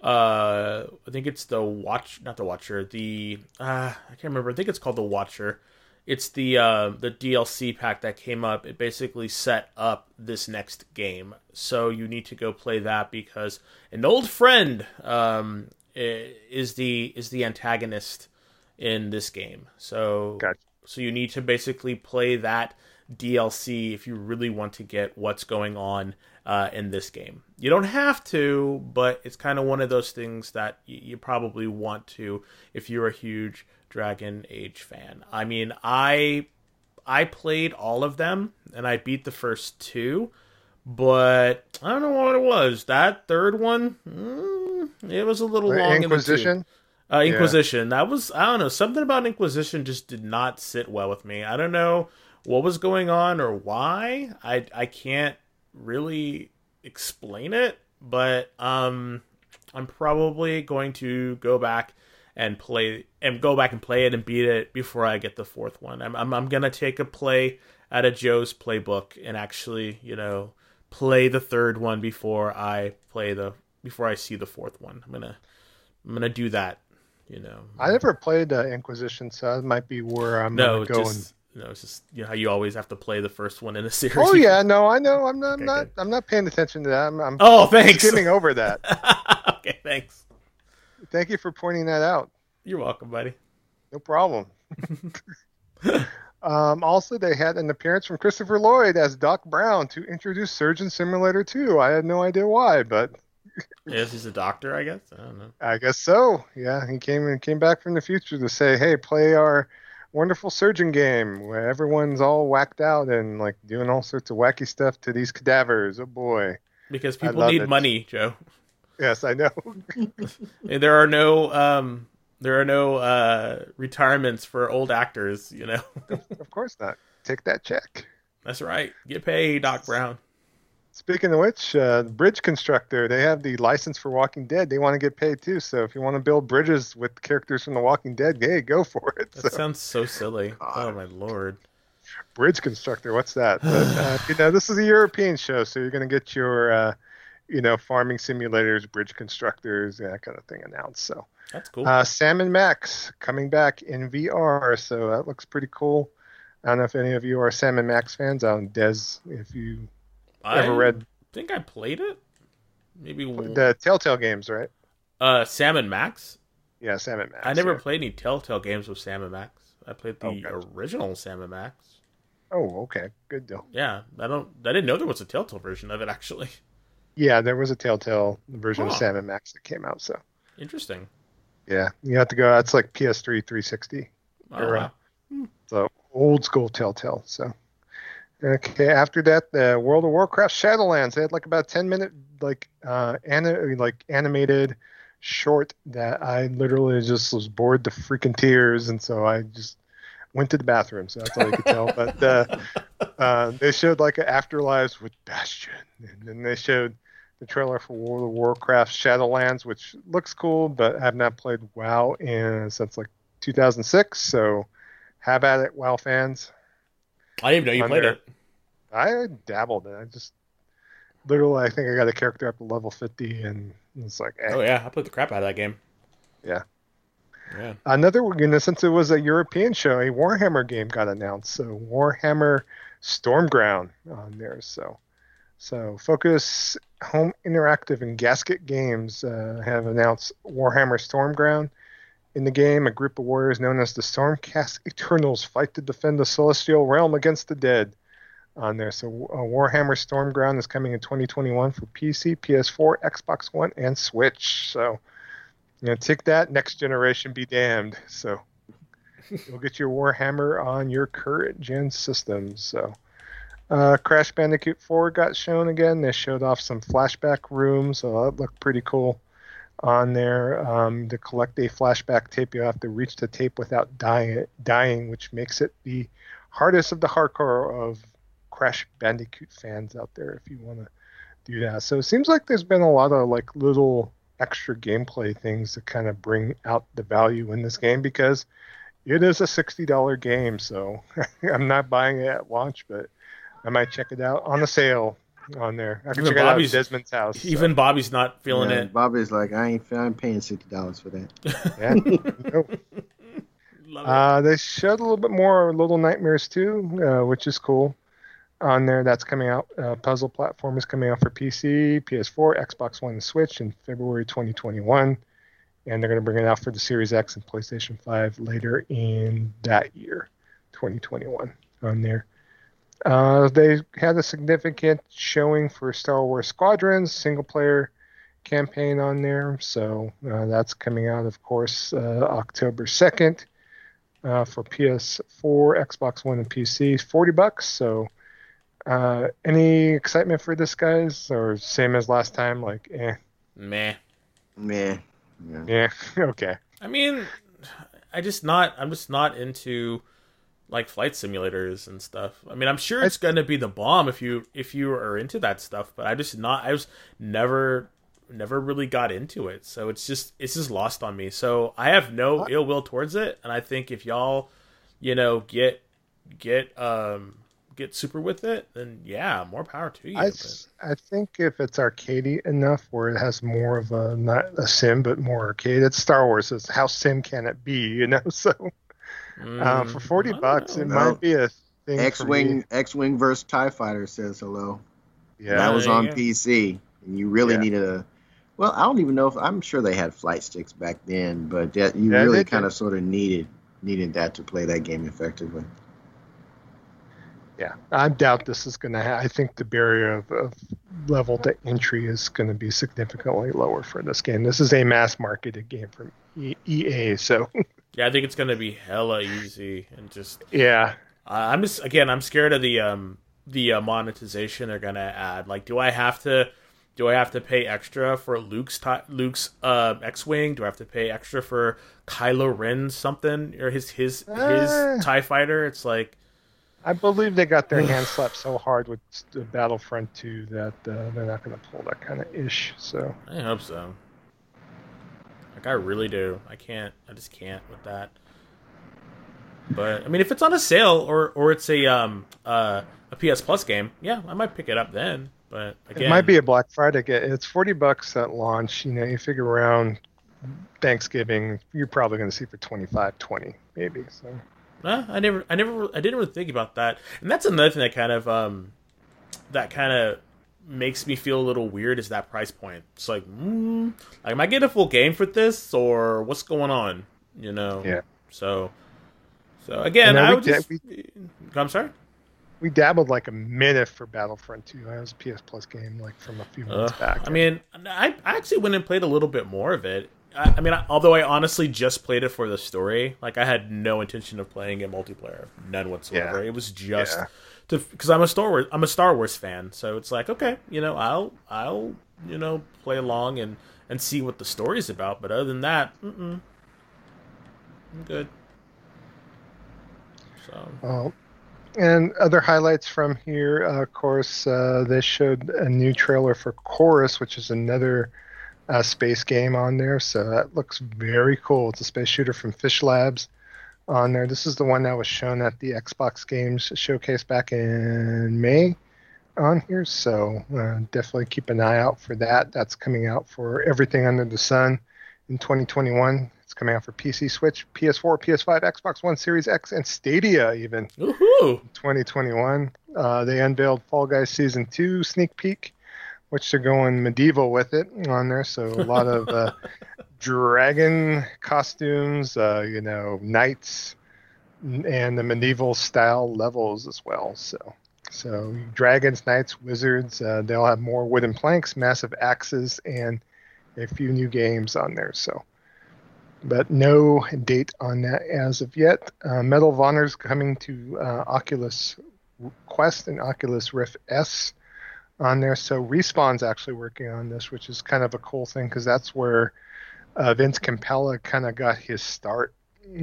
uh, I think it's the Watch, not the Watcher, the uh, I can't remember. I think it's called the Watcher. It's the uh, the DLC pack that came up. It basically set up this next game, so you need to go play that because an old friend um, is the is the antagonist in this game. So Gotcha. so you need to basically play that DLC if you really want to get what's going on uh, in this game. You don't have to, but it's kind of one of those things that y- you probably want to if you're a huge Dragon Age fan. I mean, I I played all of them and I beat the first two, but I don't know what it was. That third one, mm, it was a little long. in the. Inquisition. Uh, Inquisition. That was I don't know something about Inquisition just did not sit well with me. I don't know what was going on or why. I I can't really explain it, but um, I'm probably going to go back and play and go back and play it and beat it before I get the fourth one. I'm I'm, I'm gonna take a play out of Joe's playbook and actually you know play the third one before I play the before I see the fourth one. I'm gonna I'm gonna do that. You know, I never played uh, Inquisition, so that might be where I'm no, gonna go. just no, it's just you know how you always have to play the first one in a series. Oh yeah, no, I know. I'm not. I'm Okay, not. good. I'm not paying attention to that. I'm, I'm Oh, thanks. skimming over that. okay, thanks. Thank you for pointing that out. You're welcome, buddy. No problem. um, also, they had an appearance from Christopher Lloyd as Doc Brown to introduce Surgeon Simulator 2. I had no idea why, but Yes, he's a doctor, I guess. I don't know. I guess so. Yeah, he came and came back from the future to say, "Hey, play our wonderful surgeon game where everyone's all whacked out and like doing all sorts of wacky stuff to these cadavers." Oh boy. Because people need it. money, Joe. Yes, I know. And There are no um there are no uh retirements for old actors, you know. of course not. Take that check. That's right. Get paid, Doc Brown. Speaking of which, uh, bridge constructor, they have the license for Walking Dead. They want to get paid too. So if you want to build bridges with characters from The Walking Dead, hey, go for it. That So, sounds so silly. Oh my lord. bridge constructor, what's that? But, uh, you know, this is a European show, so you're going to get your, uh, you know, farming simulators, bridge constructors, that kind of thing announced. So That's cool. uh, Sam and Max coming back in VR, so that looks pretty cool. I don't know if any of you are Sam and Max fans. I don't Des, if you I ever read think I played it. Maybe the Telltale games, right? uh Sam and Max. Yeah, Sam and Max. I never yeah. played any Telltale games with Sam and Max. I played the Oh, gotcha. original Sam and Max. Oh, okay, good deal. Yeah, I don't. I didn't know there was a Telltale version of it actually. Yeah, there was a Telltale version of Huh. Sam and Max that came out. So Interesting. yeah, you have to go. That's like PS3 360. Oh, uh, wow. So old school Telltale. So okay, after that, the World of Warcraft Shadowlands. They had like about 10 minute like uh ani- like animated short that I literally just was bored to freaking tears, and so I just went to the bathroom. So that's all you could tell. But uh, uh, they showed like afterlives with Bastion, and then they showed the trailer for World of Warcraft Shadowlands, which looks cool, but I have not played WoW in since like 2006. So have at it, WoW fans. I didn't even know you played it. I dabbled in. it. I just literally, I think I got a character up to level 50, and it's like, eh. Oh yeah, I played the crap out of that game. Yeah. Yeah. Another, you know, since it was a European show, a Warhammer game got announced. So Warhammer Stormground on there. So, so Focus Home Interactive and Gasket Games uh, have announced Warhammer Stormground. In the game, a group of warriors known as the Stormcast Eternals fight to defend the celestial realm against the dead. On there, so uh, Warhammer Stormground is coming in 2021 for PC, PS4, Xbox One, and Switch. So Yeah, take that. Next generation be damned. So you'll get your Warhammer on your current gen systems. So uh, Crash Bandicoot 4 got shown again. They showed off some flashback rooms. So that looked pretty cool on there. Um, to collect a flashback tape, you have to reach the tape without dying, dying, which makes it the hardest of the hardcore of Crash Bandicoot fans out there. If you want to do that, so it seems like there's been a lot of like little extra gameplay things to kind of bring out the value in this game because it is a $60 game. So I'm not buying it at launch, but I might check it out on the sale on there. I can Even check it out Bobby's- at Desmond's house. so, Even Bobby's not feeling Yeah, it. Bobby's like, I ain't, I'm paying sixty dollars for that. yeah. Nope. Love it. Uh, they showed a little bit more Little Nightmares 2, uh, which is cool. On there, that's coming out. Uh, puzzle platform is coming out for PC, PS4, Xbox One, and Switch in February 2021, and they're going to bring it out for the Series X and PlayStation 5 later in that year, 2021. On there, uh, they had a significant showing for Star Wars Squadrons single player campaign on there, so uh, that's coming out, of course, uh, October 2nd uh, for PS4, Xbox One, and PC. Forty bucks. So, uh, any excitement for this, guys, or same as last time? Like, eh, Meh. Yeah. yeah. yeah, okay. I mean, I just not. I'm just not into like flight simulators and stuff. I mean, I'm sure it's gonna be the bomb if you if you are into that stuff, but I just not. I was never never really got into it, so it's just it's just lost on me. So I have no ill will towards it, and I think if y'all, you know, get get um get super with it, then yeah, more power to you. I, but- s- I think if it's arcadey enough where it has more of a not a sim but more arcade, it's Star Wars. It's how sim can it be, you know? So uh, for Mm, forty bucks, know. it No. might be a thing. X-wing. X-wing versus Tie Fighter says hello. Yeah, that was on go. PC, and you really Yeah. needed a. Well, I don't even know if I'm sure they had flight sticks back then, but that you Yeah, really kind of sort of needed needed that to play that game effectively. Yeah, I doubt this is going to. Ha- I think the barrier of, of level to entry is going to be significantly lower for this game. This is a mass marketed game from e- EA, so Yeah, I think it's gonna be hella easy and just yeah, I'm just again I'm scared of the um the uh, monetization they're gonna add. Like, do I have to do I have to pay extra for Luke's ti Luke's uh, X-wing? Do I have to pay extra for Kylo Ren something or his his his Tie Fighter? It's like I believe they got their hand slapped so hard with the Battlefront 2 that uh, they're not going to pull that kind of ish. So I hope so. Like I really do. I can't. I just can't with that. But I mean, if it's on a sale or or it's a um uh a PS Plus game, yeah, I might pick it up then. But again, it might be a Black Friday. Get it's forty bucks at launch. You know, you figure around Thanksgiving, you're probably going to see for 25, 20 maybe. So Nah, I never, I never, I didn't really think about that, and that's another thing that kind of, um, that kind of makes me feel a little weird is that price point. It's like, mm, like, am I getting a full game for this, or what's going on? You know? Yeah. So, so again, I would just. we- I'm sorry. we dabbled like a minute for Battlefront 2. That was a PS Plus game like from a few months Uh, back. I mean, I, I actually went and played a little bit more of it. I, I mean, I, although I honestly just played it for the story, like I had no intention of playing it multiplayer, none whatsoever. Yeah. It was just Yeah. to because I'm a Star Wars I'm a Star Wars fan, so it's like okay, you know, I'll I'll you know play along and and see what the story's about. But other than that, mm-mm, I'm good. So Well, and other highlights from here, uh, of course, uh, they showed a new trailer for Chorus, which is another uh, space game on there. So that looks very cool. It's a space shooter from Fish Labs on there. This is the one that was shown at the Xbox Games showcase back in May on here. So uh, definitely keep an eye out for that. That's coming out for everything under the sun in 2021. It's coming out for PC, Switch, PS4, PS5, Xbox One, Series X, and Stadia even. woohoo! 2021. Uh, they unveiled Fall Guys Season 2 sneak peek, which they're going medieval with it on there. So a lot of uh, dragon costumes, uh, you know, knights, and the medieval style levels as well. So, so dragons, knights, wizards. Uh, they'll have more wooden planks, massive axes, and a few new games on there. So. but no date on that as of yet. Uh, Medal of Honor is coming to uh, Oculus Quest and Oculus Rift S on there. So Respawn's actually working on this, which is kind of a cool thing because that's where uh, Vince Zampella kind of got his start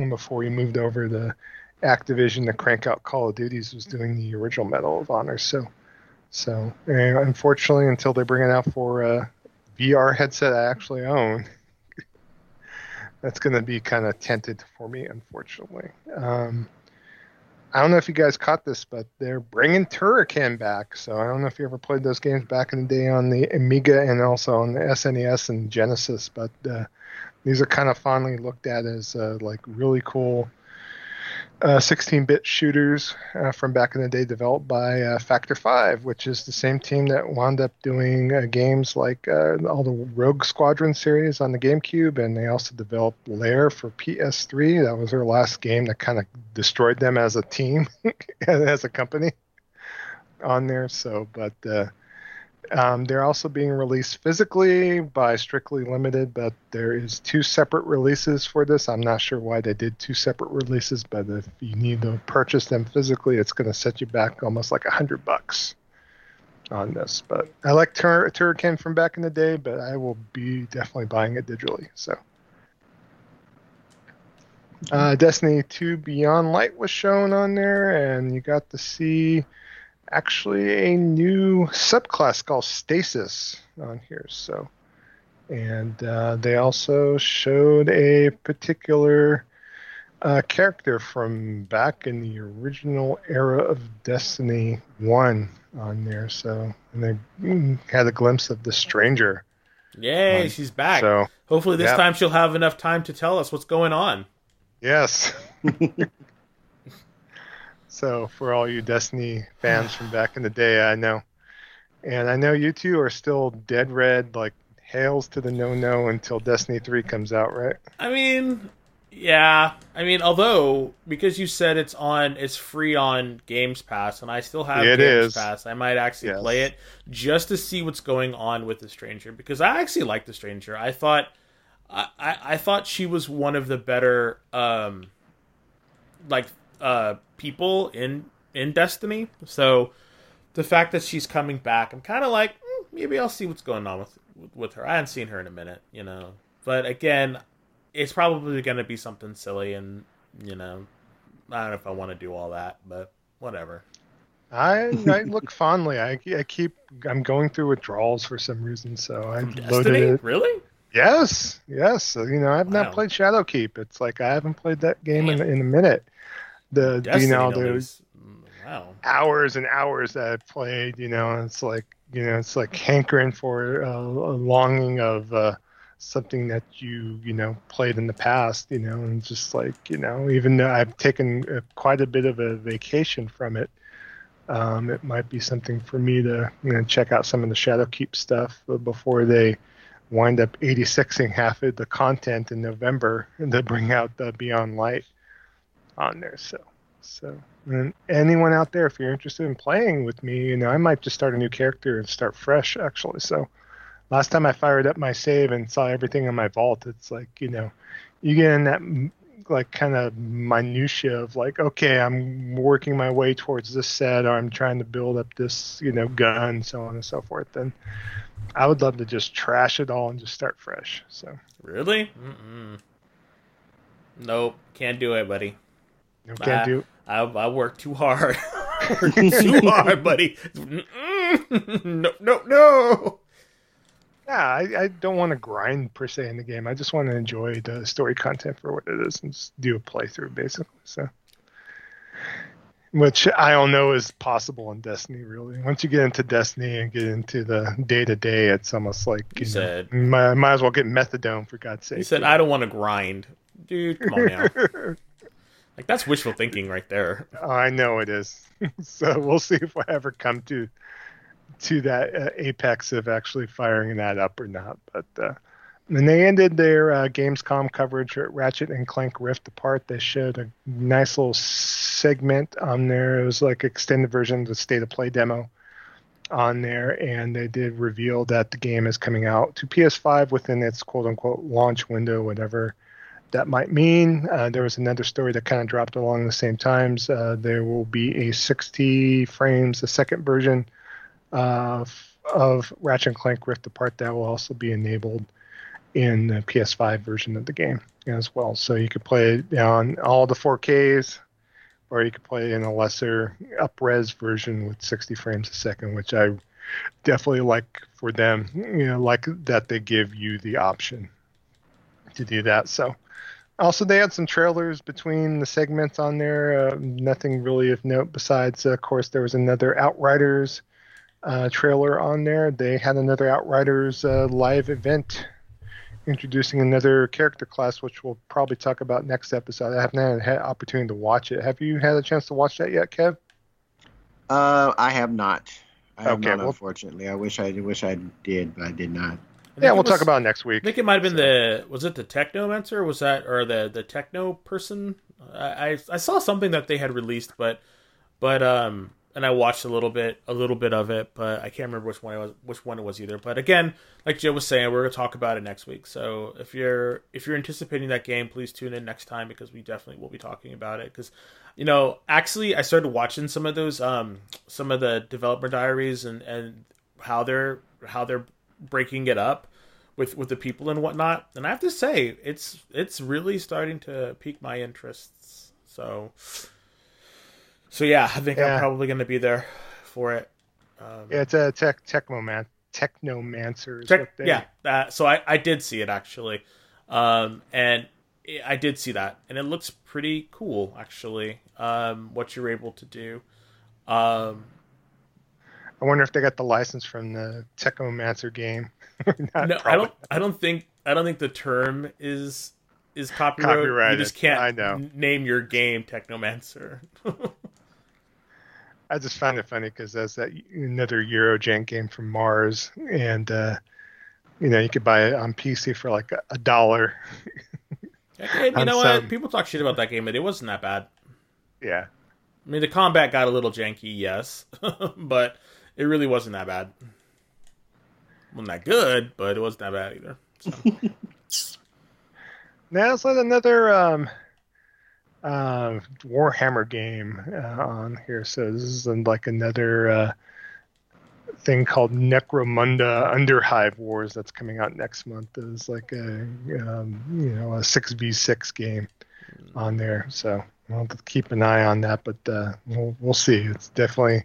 before he moved over to Activision to crank out Call of Duties. Was doing the original Medal of Honor. So, so unfortunately, until they bring it out for a VR headset I actually own, that's going to be kind of tented for me, unfortunately. Um, I don't know if you guys caught this, but they're bringing Turrican back. So I don't know if you ever played those games back in the day on the Amiga and also on the SNES and Genesis, but uh, these are kind of fondly looked at as uh, like really cool 16-bit uh, shooters uh, from back in the day, developed by uh, Factor Five, which is the same team that wound up doing games like all the Rogue Squadron series on the GameCube, and they also developed Lair for PS3. That was their last game that kind of destroyed them as a team, as a company on there. So, but um, they're also being released physically by Strictly Limited, but there is two separate releases for this. I'm not sure why they did two separate releases, but if you need to purchase them physically, it's going to set you back almost like a hundred bucks on this. But I like Tur- Turrican from back in the day, but I will be definitely buying it digitally. So. Uh, Destiny 2 Beyond Light was shown on there, and you got to see actually a new subclass called Stasis on here. So, and uh, they also showed a particular uh, character from back in the original era of Destiny One on there. So, and they mm, had a glimpse of the Stranger. Yay, um, she's back. So, hopefully this time she'll have enough time to tell us what's going on. Yes. So for all you Destiny fans from back in the day, I know, and I know you two are still dead red, like hails to the no no until Destiny three comes out, right? I mean, yeah. I mean, although because you said it's on, it's free on Games Pass, and I still have it Games is. Pass, I might actually yes. play it just to see what's going on with the Stranger because I actually like the Stranger. I thought, I, I, I thought she was one of the better, um, like uh people in in Destiny. So the fact that she's coming back, I'm kind of like mm, maybe I'll see what's going on with with her. I haven't seen her in a minute, you know. But again, it's probably going to be something silly, and you know, I don't know if I want to do all that, but whatever. I, I look fondly. I, I keep I'm going through withdrawals for some reason, so I loaded it. Really? Yes, yes. You know, I've wow. not played Shadowkeep. It's like I haven't played that game in, in a minute the Destiny you know there's wow. hours and hours that I played. You know, it's like you know it's like hankering for a, a longing of uh, something that you you know played in the past. You know, and just like you know, even though I've taken uh, quite a bit of a vacation from it. Um, it might be something for me to you know check out some of the Shadowkeep stuff before they wind up 86ing half of the content in November to bring out the Beyond Light on there. So, so and anyone out there, if you're interested in playing with me, you know, I might just start a new character and start fresh actually. So, last time I fired up my save and saw everything in my vault, it's like you know, you get in that like kind of minutia of like, okay, I'm working my way towards this set, or I'm trying to build up this, you know, gun, so on and so forth. Then I would love to just trash it all and just start fresh. So really, Mm-mm. nope, can't do it, buddy. Can't I, do. I, I work too hard. too hard, buddy. no, no, no. Yeah, I, I don't want to grind per se in the game. I just want to enjoy the story content for what it is and just do a playthrough basically. So, which I don't know is possible in Destiny. Really, once you get into Destiny and get into the day to day, it's almost like you, you said, know, might, might as well get methadone for God's sake. You said I don't want to grind, dude. Come on now. Like that's wishful thinking right there. I know it is. so we'll see if we ever come to to that uh, apex of actually firing that up or not. But uh, and they ended their uh, Gamescom coverage at Ratchet and Clank Rift Apart. They showed a nice little segment on there. It was like extended version of the state of play demo on there, and they did reveal that the game is coming out to PS5 within its quote unquote launch window, whatever that might mean. Uh, there was another story that kind of dropped along the same times. Uh, there will be a 60 frames a second version of, of Ratchet and Clank Rift Apart that will also be enabled in the PS5 version of the game as well. So you could play it on all the 4Ks, or you could play in a lesser up-res version with 60 frames a second, which I definitely like for them. You know, like that they give you the option to do that. So also they had some trailers between the segments on there. Uh, nothing really of note besides, uh, of course, there was another Outriders uh, trailer on there. They had another Outriders uh, live event introducing another character class, which we'll probably talk about next episode. I haven't had an opportunity to watch it. Have you had a chance to watch that yet, Kev? Uh, I have not. I have Okay, not, well- unfortunately. I wish I wish I did, but I did not. Yeah, we'll was- talk about it next week. I think it might have been the was it the Technomancer? Or was that or the the Techno person? I I I saw something that they had released, but but um and I watched a little bit a little bit of it, but I can't remember which one it was which one it was either. But again, like Joe was saying, we're gonna talk about it next week. So if you're if you're anticipating that game, please tune in next time because we definitely will be talking about it. Because you know, actually, I started watching some of those um some of the developer diaries and and how they're how they're breaking it up with with the people and whatnot. And I have to say, it's it's really starting to pique my interests. So, so yeah, I think Yeah. I'm probably going to be there for it. Um, Yeah, it's a tech technoman technomancer. Is check- what they, yeah. That, so I I did see it actually, um, and it- I did see that, and it looks pretty cool actually. Um, what you're able to do. Um, I wonder if they got the license from the Technomancer game. Not no, I don't. I don't think. I don't think the term is is copyrighted. You just can't I know. name your game Technomancer. I just found it funny because that's that another Eurojank game from Mars, and uh, you know you could buy it on PC for like a, a dollar. You know some- what? People talk shit about that game, but it wasn't that bad. Yeah, I mean, the combat got a little janky, yes, but it really wasn't that bad. wasn't that good, but it wasn't that bad either. So. now it's like another um, uh, Warhammer game uh, on here. So this is like another uh, thing called Necromunda Underhive Wars that's coming out next month. It's like a um, you know a six v six game on there. So we'll keep an eye on that, but uh, we'll we'll see. It's definitely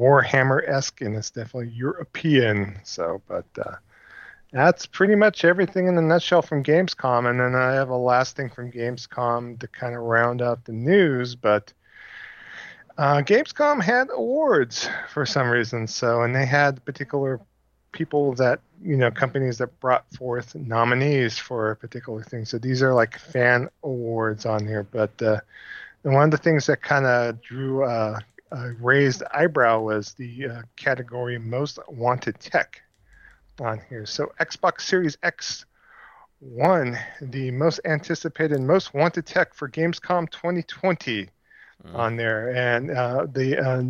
Warhammer esque and it's definitely European. So, but uh, that's pretty much everything in a nutshell from Gamescom. And then I have a last thing from Gamescom to kind of round out the news, but. Uh, Gamescom had awards for some reason, so and they had particular people that you know companies that brought forth nominees for a particular thing. So these are like fan awards on here. But uh, one of the things that kind of drew uh, a raised eyebrow was the uh, category most wanted tech on here. So Xbox Series X won the most anticipated, most wanted tech for Gamescom 2020 on there, and uh, the uh,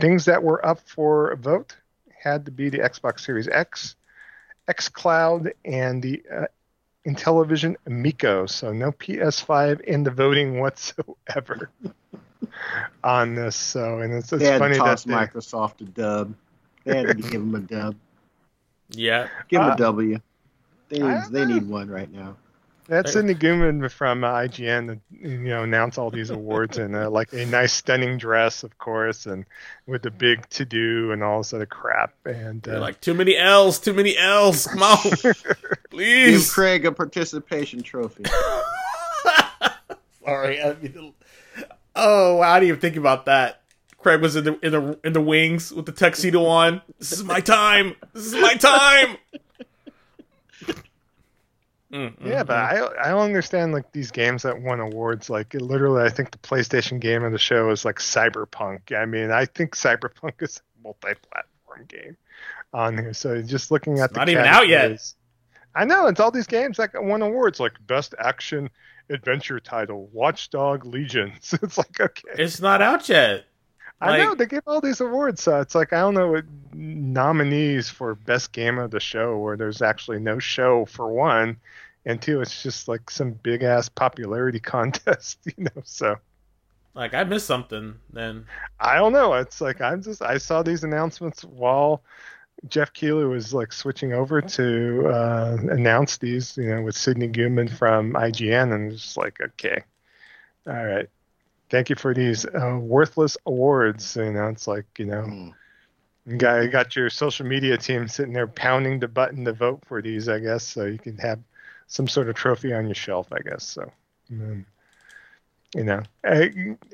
things that were up for a vote had to be the Xbox Series X, X Cloud, and the uh, Intellivision Amico. So no PS5 in the voting whatsoever on this. So and it's, it's they had funny to that toss they, Microsoft a dub. They had to give them a dub. Yeah, Give them Uh, a W. They need, they need one right now. That's Sydnee Goodman from uh, IGN, you know, announce all these awards in uh, like a nice, stunning dress, of course, and with the big to do and all this other crap. And uh, like too many L's, too many L's. Come on, Give please. Craig a participation trophy. Sorry. I mean, oh, I didn't even think about that. Craig was in the in the in the wings with the tuxedo on. This is my time. This is my time. Mm, mm, Yeah, but I I don't understand like these games that won awards. Like literally, I think the PlayStation game of the show is like Cyberpunk. I mean, I think Cyberpunk is a multi-platform game on here. So just looking at It's the not even out yet. I know it's all these games that won awards, like best action adventure title, Watchdog Legions. It's like okay, It's not out yet. I know they give all these awards. So it's like I don't know what nominees for best game of the show, where there's actually no show for one, and two, it's just like some big ass popularity contest, you know. So Like I missed something then. I don't know. It's like I'm just I saw these announcements while Jeff Keighley was like switching over to uh, announce these, you know, with Sydnee Goodman from IGN, and it's just like, okay, all right, thank you for these uh, worthless awards. You know, it's like you know, Mm. you got you got your social media team sitting there pounding the button to vote for these, I guess, so you can have some sort of trophy on your shelf, I guess. So. um, you know, I,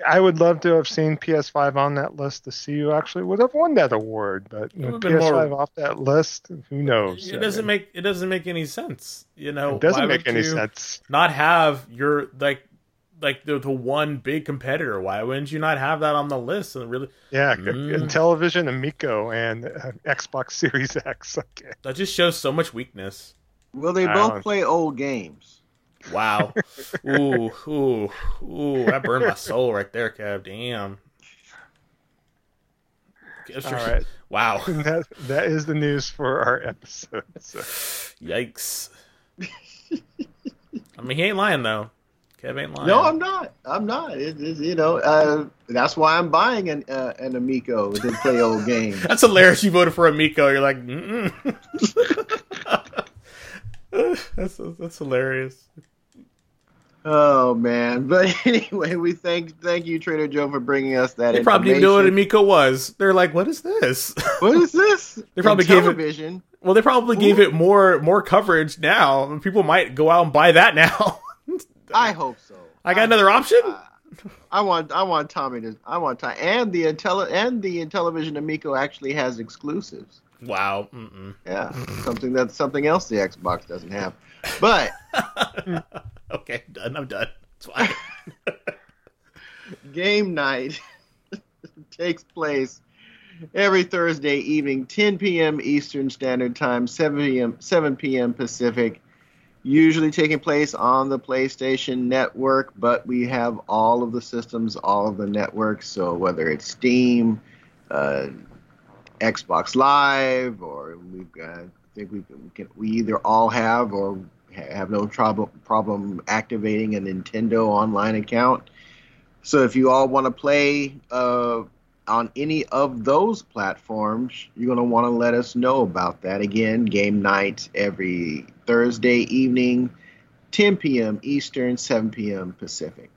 I would love to have seen PS5 on that list to see who actually would have won that award, but you know, PS5 more- off that list, who knows? It doesn't mean, make it doesn't make any sense. You know, it doesn't Why make would any you sense. Not have your like like the, the one big competitor. Why wouldn't you not have that on the list and really Yeah, Mm. Television, Amico, and uh, Xbox Series X. Okay. that just shows so much weakness. Well, they I both don't- play old games. Wow. ooh, ooh, ooh, that burned my soul right there, Kev. Damn. It's All just- right, Wow. that that is the news for our episode. So. Yikes. I mean, he ain't lying though. Kev ain't lying. No, I'm not. I'm not. It, it's you know, uh, that's why I'm buying an uh, an Amico to play old games. That's hilarious. You voted for Amico. You're like, Mm-mm. that's that's hilarious. Oh man! But anyway, we thank thank you Trader Joe for bringing us that. They probably didn't know what. Amico was. They're like, what is this? What is this? They probably gave it- television. well, they probably gave it more more coverage now. and People might go out and buy that now. I hope so. I got another option. I, I want I want Tommy to I want Tommy and the Intelli- and the Intellivision Amico actually has exclusives. Wow. Mm-mm. Yeah, something that something else the Xbox doesn't have. But okay, I'm done. I'm done. It's fine. game night takes place every Thursday evening, 10 p.m. Eastern Standard Time, 7 p.m. 7 p.m. Pacific. Usually taking place on the PlayStation Network, but we have all of the systems, all of the networks. So whether it's Steam, uh, Xbox Live, or we've got, I think we can, we either all have or have no trouble problem activating a Nintendo online account. So if you all want to play uh, on any of those platforms, you're going to want to let us know about that. Again, game night every Thursday evening, 10 p.m. Eastern, 7 p.m. Pacific.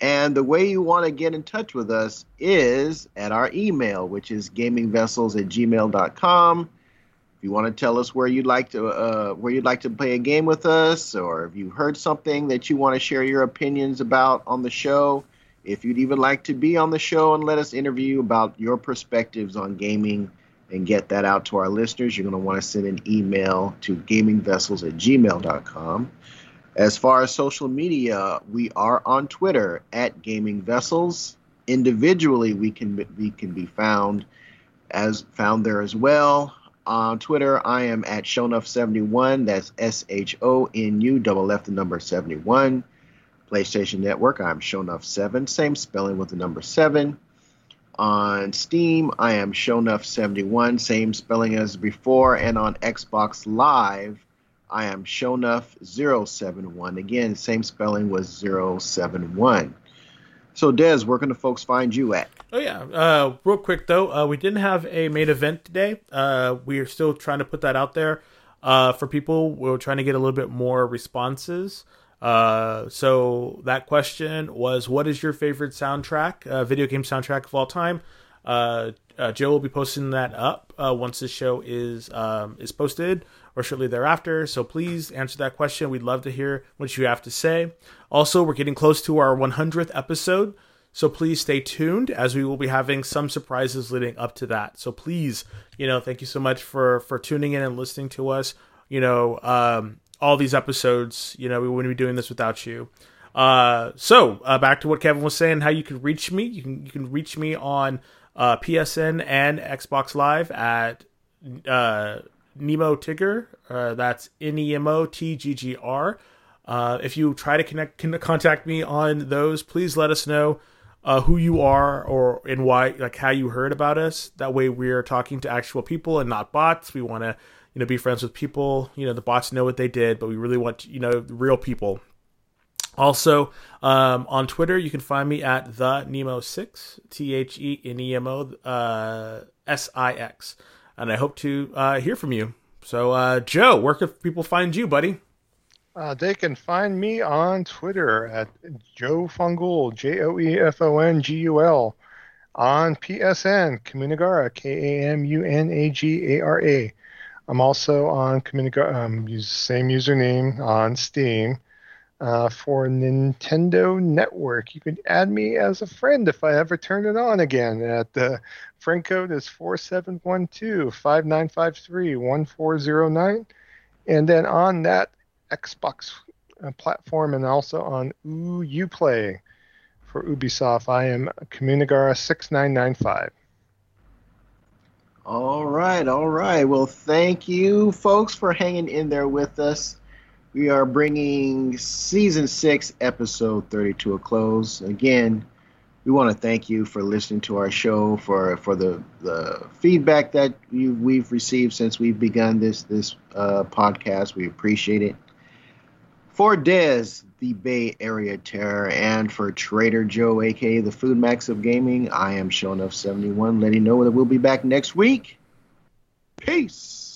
And the way you want to get in touch with us is at our email, which is gamingvessels at gmail.com. You want to tell us where you'd like to uh, where you'd like to play a game with us, or if you heard something that you want to share your opinions about on the show, if you'd even like to be on the show and let us interview about your perspectives on gaming and get that out to our listeners, you're going to want to send an email to gamingvessels at gmail.com. As far as social media, we are on Twitter at Gaming Vessels. Individually, we can we can be found as found there as well. On Twitter, I am at Shonuff71. That's S H O N U double F the number 71. PlayStation Network, I'm Shonuff7. Same spelling with the number 7. On Steam, I am Shonuff71. Same spelling as before. And on Xbox Live, I am Shonuff071. Again, same spelling was 071. So, Des, where can the folks find you at? Oh yeah. Uh, real quick though, uh, we didn't have a main event today. Uh, we are still trying to put that out there uh, for people. We're trying to get a little bit more responses. Uh, so that question was, what is your favorite soundtrack, uh, video game soundtrack of all time? Joe will be posting that up once the show is um, is posted or shortly thereafter. So please answer that question. We'd love to hear what you have to say. Also, we're getting close to our 100th episode. So please stay tuned as we will be having some surprises leading up to that. So please, you know, thank you so much for for tuning in and listening to us. You know, um, all these episodes. You know, we wouldn't be doing this without you. Uh, so uh, back to what Kevin was saying, how you can reach me. You can you can reach me on uh, PSN and Xbox Live at uh, Nemo Tigger. Uh, that's N E M O T G G R. Uh, if you try to connect, contact me on those, please let us know uh, who you are or and why, like how you heard about us. That way, we're talking to actual people and not bots. We want to, you know be friends with people. You know the bots know what they did, but we really want you know real people. Also um, on Twitter, you can find me at the Nemo six T H E N E M O uh, S I X, and I hope to uh, hear from you. So uh, Joe, where can people find you, buddy? Uh, they can find me on Twitter at Joe Fongul, J O E F O N G U L, on PSN, Kamunagara, K A M U N A G A R A. I'm also on Kamunagara, um, use same username on Steam. Uh, for Nintendo Network, you can add me as a friend if I ever turn it on again. At the uh, friend code is 4712 5953 1409. And then on that Xbox uh, platform and also on Uplay for Ubisoft. I am Kamunagara6995. All right, all right. Well, thank you, folks, for hanging in there with us. We are bringing season six, episode 30 to a close. Again, we want to thank you for listening to our show, for for the, the feedback that you, we've received since we've begun this this uh, podcast. We appreciate it. For Dez, the Bay Area Terror, and for Trader Joe, aka the Food Max of Gaming, I am Shonuff71, letting you know that we'll be back next week. Peace.